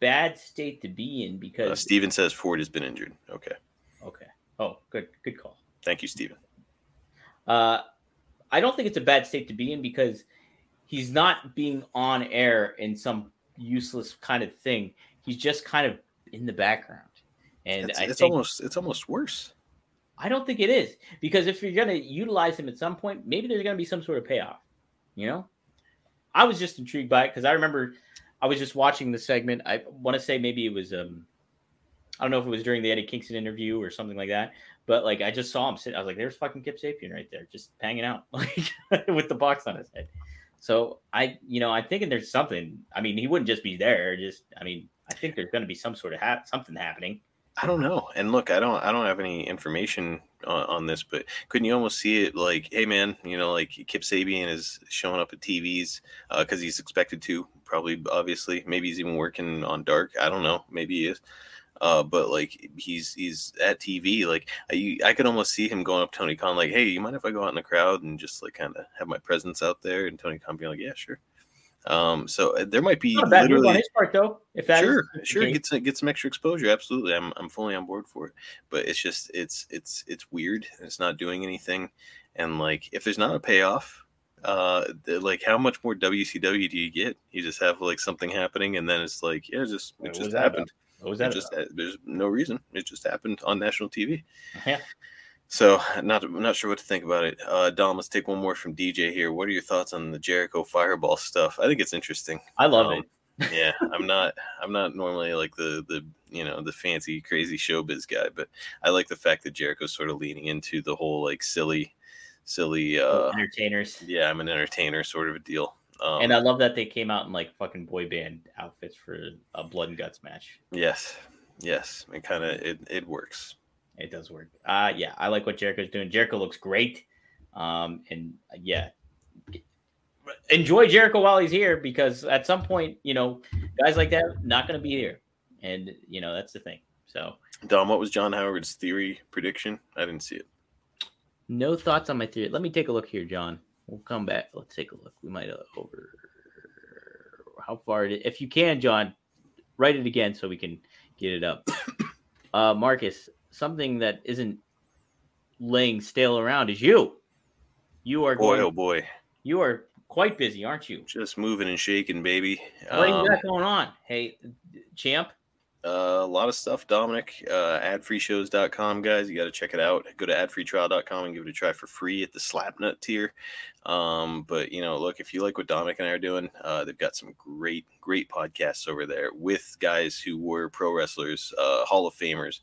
bad state to be in because uh, Steven says Ford has been injured. Okay. Okay. Oh, good. Good call. Thank you, Steven. Uh, I don't think it's a bad state to be in because he's not being on air in some useless kind of thing. He's just kind of in the background, and it's, I it's think, almost it's almost worse. I don't think it is because if you're going to utilize him at some point, maybe there's going to be some sort of payoff. You know, I was just intrigued by it because I remember I was just watching the segment. I want to say maybe it was um, I don't know if it was during the Eddie Kingston interview or something like that, but like I just saw him sit. I was like, "There's fucking Kip Sabian right there, just hanging out like with the box on his head." So I, you know, I'm thinking there's something. I mean, he wouldn't just be there. Just, I mean, I think there's going to be some sort of ha- something happening. I don't know. And look, I don't I don't have any information on, on, this, but couldn't you almost see it like, hey man, you know, like Kip Sabian is showing up at TVs because uh, he's expected to, probably, obviously, maybe he's even working on Dark. I don't know, maybe he is. Uh, but like he's he's at TV, like I I could almost see him going up Tony Khan, like, hey, you mind if I go out in the crowd and just like kind of have my presence out there? And Tony Khan being like, yeah, sure. Um, so uh, there might be Not literally on his part though. If that sure, sure, get some, get some extra exposure. Absolutely, I'm I'm fully on board for it. But it's just it's it's it's weird. It's not doing anything, and like if there's not a payoff, uh, like how much more WCW do you get? You just have like something happening, and then it's like yeah, it just it what just happened. What was that? It just there's no reason. It just happened on national TV. Yeah. So not I'm not sure what to think about it. Uh, Dom, let's take one more from DJ here. What are your thoughts on the Jericho Fireball stuff? I think it's interesting. I love um, it. yeah, I'm not I'm not normally like the the you know the fancy crazy showbiz guy, but I like the fact that Jericho's sort of leaning into the whole like silly silly uh entertainers. Yeah, I'm an entertainer sort of a deal. Um, and I love that they came out in like fucking boy band outfits for a blood and guts match. yes, yes, it kind of it it works. It does work. Uh yeah, I like what Jericho's doing. Jericho looks great. Um and uh, yeah. Enjoy Jericho while he's here because at some point, you know, guys like that not going to be here. And you know, that's the thing. So, Dom, what was John Howard's theory prediction? I didn't see it. no thoughts on my theory. Let me take a look here, John. We'll come back. Let's take a look. We might have over how far it is. If you can, John, write it again so we can get it up. Uh Marcus, something that isn't laying stale around is you. You are Boy, going, oh boy, you are quite busy, aren't you? just moving and shaking, baby. What do Um, you got going on? Hey, champ. Uh, a lot of stuff, Dominic. Uh, adfreeshows.com, guys. You got to check it out. Go to adfreetrial.com and give it a try for free at the Slapnut tier. Um, but, you know, look, if you like what Dominic and I are doing, uh, they've got some great, great podcasts over there with guys who were pro wrestlers, uh, Hall of Famers,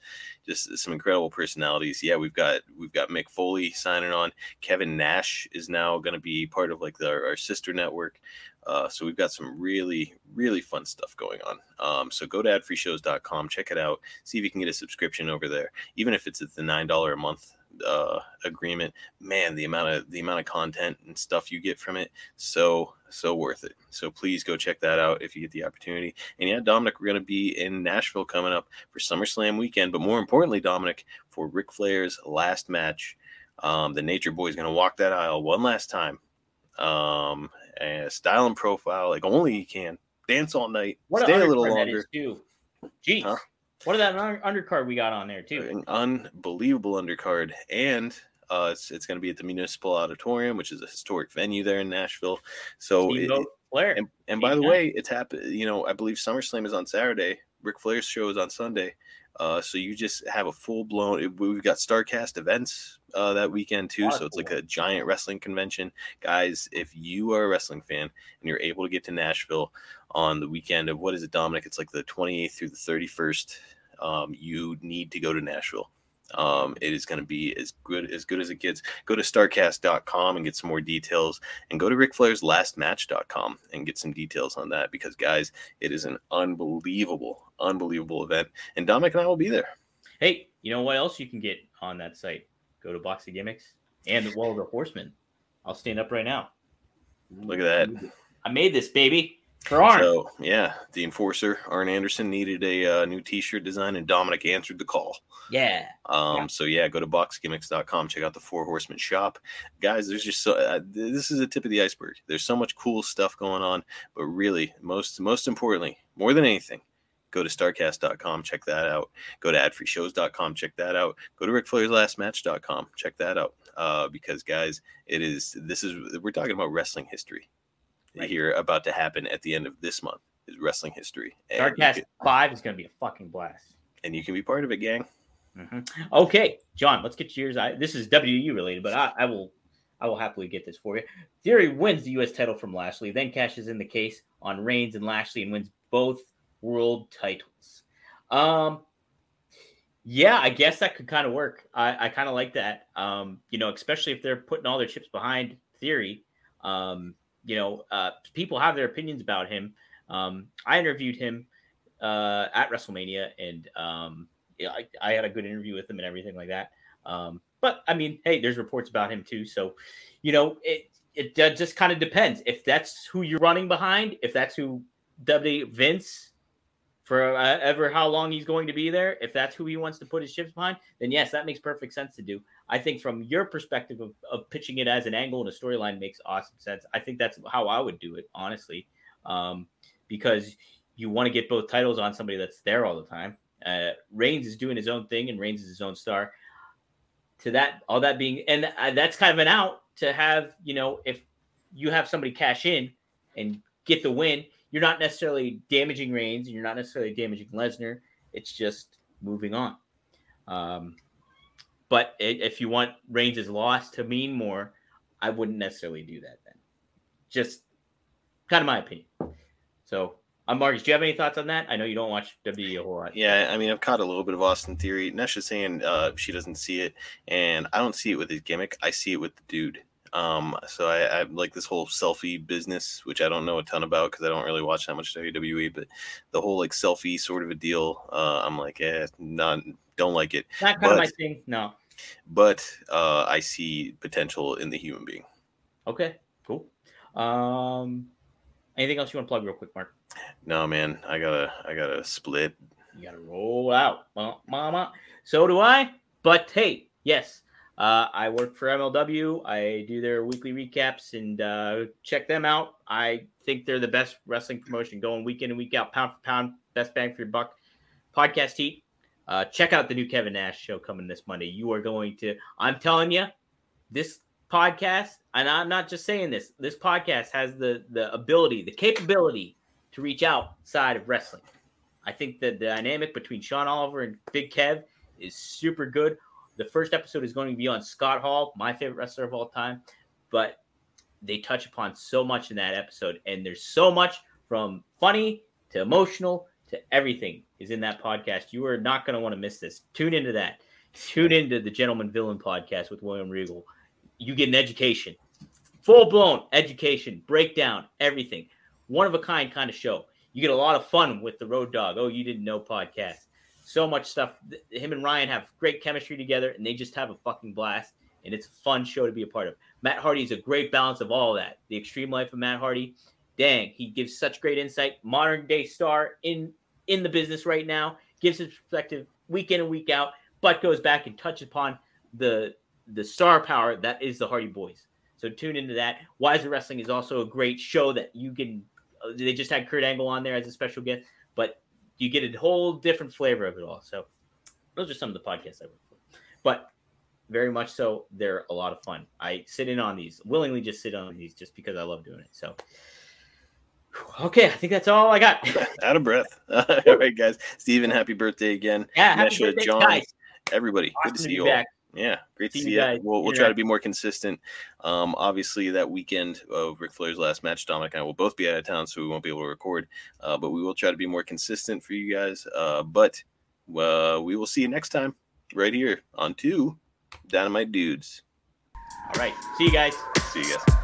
just some incredible personalities. Yeah, we've got we've got Mick Foley signing on. Kevin Nash is now going to be part of like the, our sister network. Uh, so we've got some really, really fun stuff going on. Um, so go to adfreeshows.com, check it out, see if you can get a subscription over there, even if it's at the nine dollar a month uh, agreement. Man, the amount of the amount of content and stuff you get from it, so so worth it. So please go check that out if you get the opportunity. And yeah, Dominic, we're gonna be in Nashville coming up for SummerSlam weekend, but more importantly, Dominic, for Ric Flair's last match. Um, the Nature Boy is gonna walk that aisle one last time. Um, and style and profile like only he can. Dance all night, What stay a little longer. too. Jeez. Huh? What that undercard we got on there too? An unbelievable undercard, and uh, it's it's going to be at the Municipal Auditorium, which is a historic venue there in Nashville. So, it- Flair. and, and by the way, it's happened. You know, I believe SummerSlam is on Saturday. Ric Flair's show is on Sunday. Uh, so you just have a full blown. We've got Starcast events uh, that weekend too. Lot of So it's like a giant wrestling convention, guys. If you are a wrestling fan and you're able to get to Nashville on the weekend of what is it, Dominic? It's like the 28th through the 31st. Um, you need to go to Nashville. Um, it is going to be as good as good as it gets. Go to starcast.com and get some more details and go to Ric Flair's lastmatch.com and get some details on that because guys, it is an unbelievable, unbelievable event. And Dominic and I will be there. Hey, you know what else you can get on that site? Go to Box of Gimmicks and the Wall of the Horsemen. I'll stand up right now. Look at that. I made this baby for Arn. So yeah, the enforcer Arn Anderson needed a uh, new T-shirt design, and Dominic answered the call. yeah. Um, Yeah. So yeah, go to boxgimmicks.com, check out the Four Horsemen shop, guys. There's just so uh, this is a tip of the iceberg. There's so much cool stuff going on, but really, most most importantly, more than anything, go to starcast.com, check that out. Go to adfreeshows.com, check that out. Go to ricflairslastmatch.com, check that out. Uh, because guys, it is this is we're talking about wrestling history Right. here about to happen at the end of this month is wrestling history. And can, 5 is going to be a fucking blast. and you can be part of it, gang. Mhm. Okay, John, let's get yours. I, this is WU related, but I, I will I will happily get this for you. Theory wins the U.S. title from Lashley, then cashes in the case on Reigns and Lashley and wins both world titles. Um, yeah, I guess that could kind of work. I, I kind of like that. Um, you know, especially if they're putting all their chips behind Theory. Um, you know, uh, people have their opinions about him. Um, I interviewed him uh, at WrestleMania, and um, I, I had a good interview with him and everything like that. Um, but I mean, hey, there's reports about him too. So, you know, it it just kind of depends if that's who you're running behind, if that's who W Vince for uh, ever how long he's going to be there, if that's who he wants to put his chips behind, then yes, that makes perfect sense to do. I think from your perspective of, of pitching it as an angle and a storyline makes awesome sense. I think that's how I would do it, honestly, um, because you want to get both titles on somebody that's there all the time. Uh, Reigns is doing his own thing, and Reigns is his own star. To that, all that being, and uh, that's kind of an out to have. You know, if you have somebody cash in and get the win, you're not necessarily damaging Reigns, and you're not necessarily damaging Lesnar. It's just moving on. Um, but i- if you want Reigns' loss to mean more, I wouldn't necessarily do that then. Just kind of my opinion. So, uh, Marcus, do you have any thoughts on that? I know you don't watch WWE a whole lot. Yeah, I mean, I've caught a little bit of Austin Theory. Nesha's saying uh, she doesn't see it, and I don't see it with his gimmick. I see it with the dude. Um, so I, I like this whole selfie business, which I don't know a ton about because I don't really watch that much WWE. But the whole like selfie sort of a deal, uh, I'm like, eh, not don't like it. Not kind but, of my thing. No. But uh, I see potential in the human being. Okay, cool. Um, anything else you want to plug real quick, Mark? No, man. I gotta, I gotta split. You gotta roll out, mama. So do I. But hey, yes, uh, I work for MLW. I do their weekly recaps and uh, check them out. I think they're the best wrestling promotion going week in and week out, pound for pound, best bang for your buck. Podcast Heat. Uh, check out the new Kevin Nash show coming this Monday. You are going to, I'm telling you, this podcast, and I'm not just saying this, this podcast has the the ability, the capability to reach outside of wrestling. I think that the dynamic between Sean Oliver and Big Kev is super good. The first episode is going to be on Scott Hall, my favorite wrestler of all time, but they touch upon so much in that episode, and there's so much from funny to emotional to everything is in that podcast. You are not going to want to miss this. Tune into that. Tune into the Gentleman Villain podcast with William Regal. You get an education, full blown education, breakdown, everything. One of a kind kind of show. You get a lot of fun with the Road Dog. Oh, you didn't know podcast. So much stuff. Him and Ryan have great chemistry together, and they just have a fucking blast. And it's a fun show to be a part of. Matt Hardy is a great balance of all of that. The extreme life of Matt Hardy. Dang, he gives such great insight. Modern day star in in the business right now, gives his perspective week in and week out, but goes back and touches upon the the star power that is the Hardy Boys. So tune into that. Wiser Wrestling is also a great show that you can. Uh, they just had Kurt Angle on there as a special guest, but you get a whole different flavor of it all. So those are some of the podcasts I work for, but very much so they're a lot of fun. I sit in on these willingly, just sit on these just because I love doing it. So Okay, I think that's all I got. Out of breath. all right, guys. Steven, happy birthday again. Yeah, happy Nesha, birthday, John, guys. everybody. Awesome good to see to you all. Yeah, great to see you. you. We'll, we'll try to be more consistent. Um, obviously, that weekend of Ric Flair's last match, Dominic and I will both be out of town, so we won't be able to record. Uh, but we will try to be more consistent for you guys. Uh, but uh, we will see you next time right here on two Dynamite Dudes. All right. See you guys. See you guys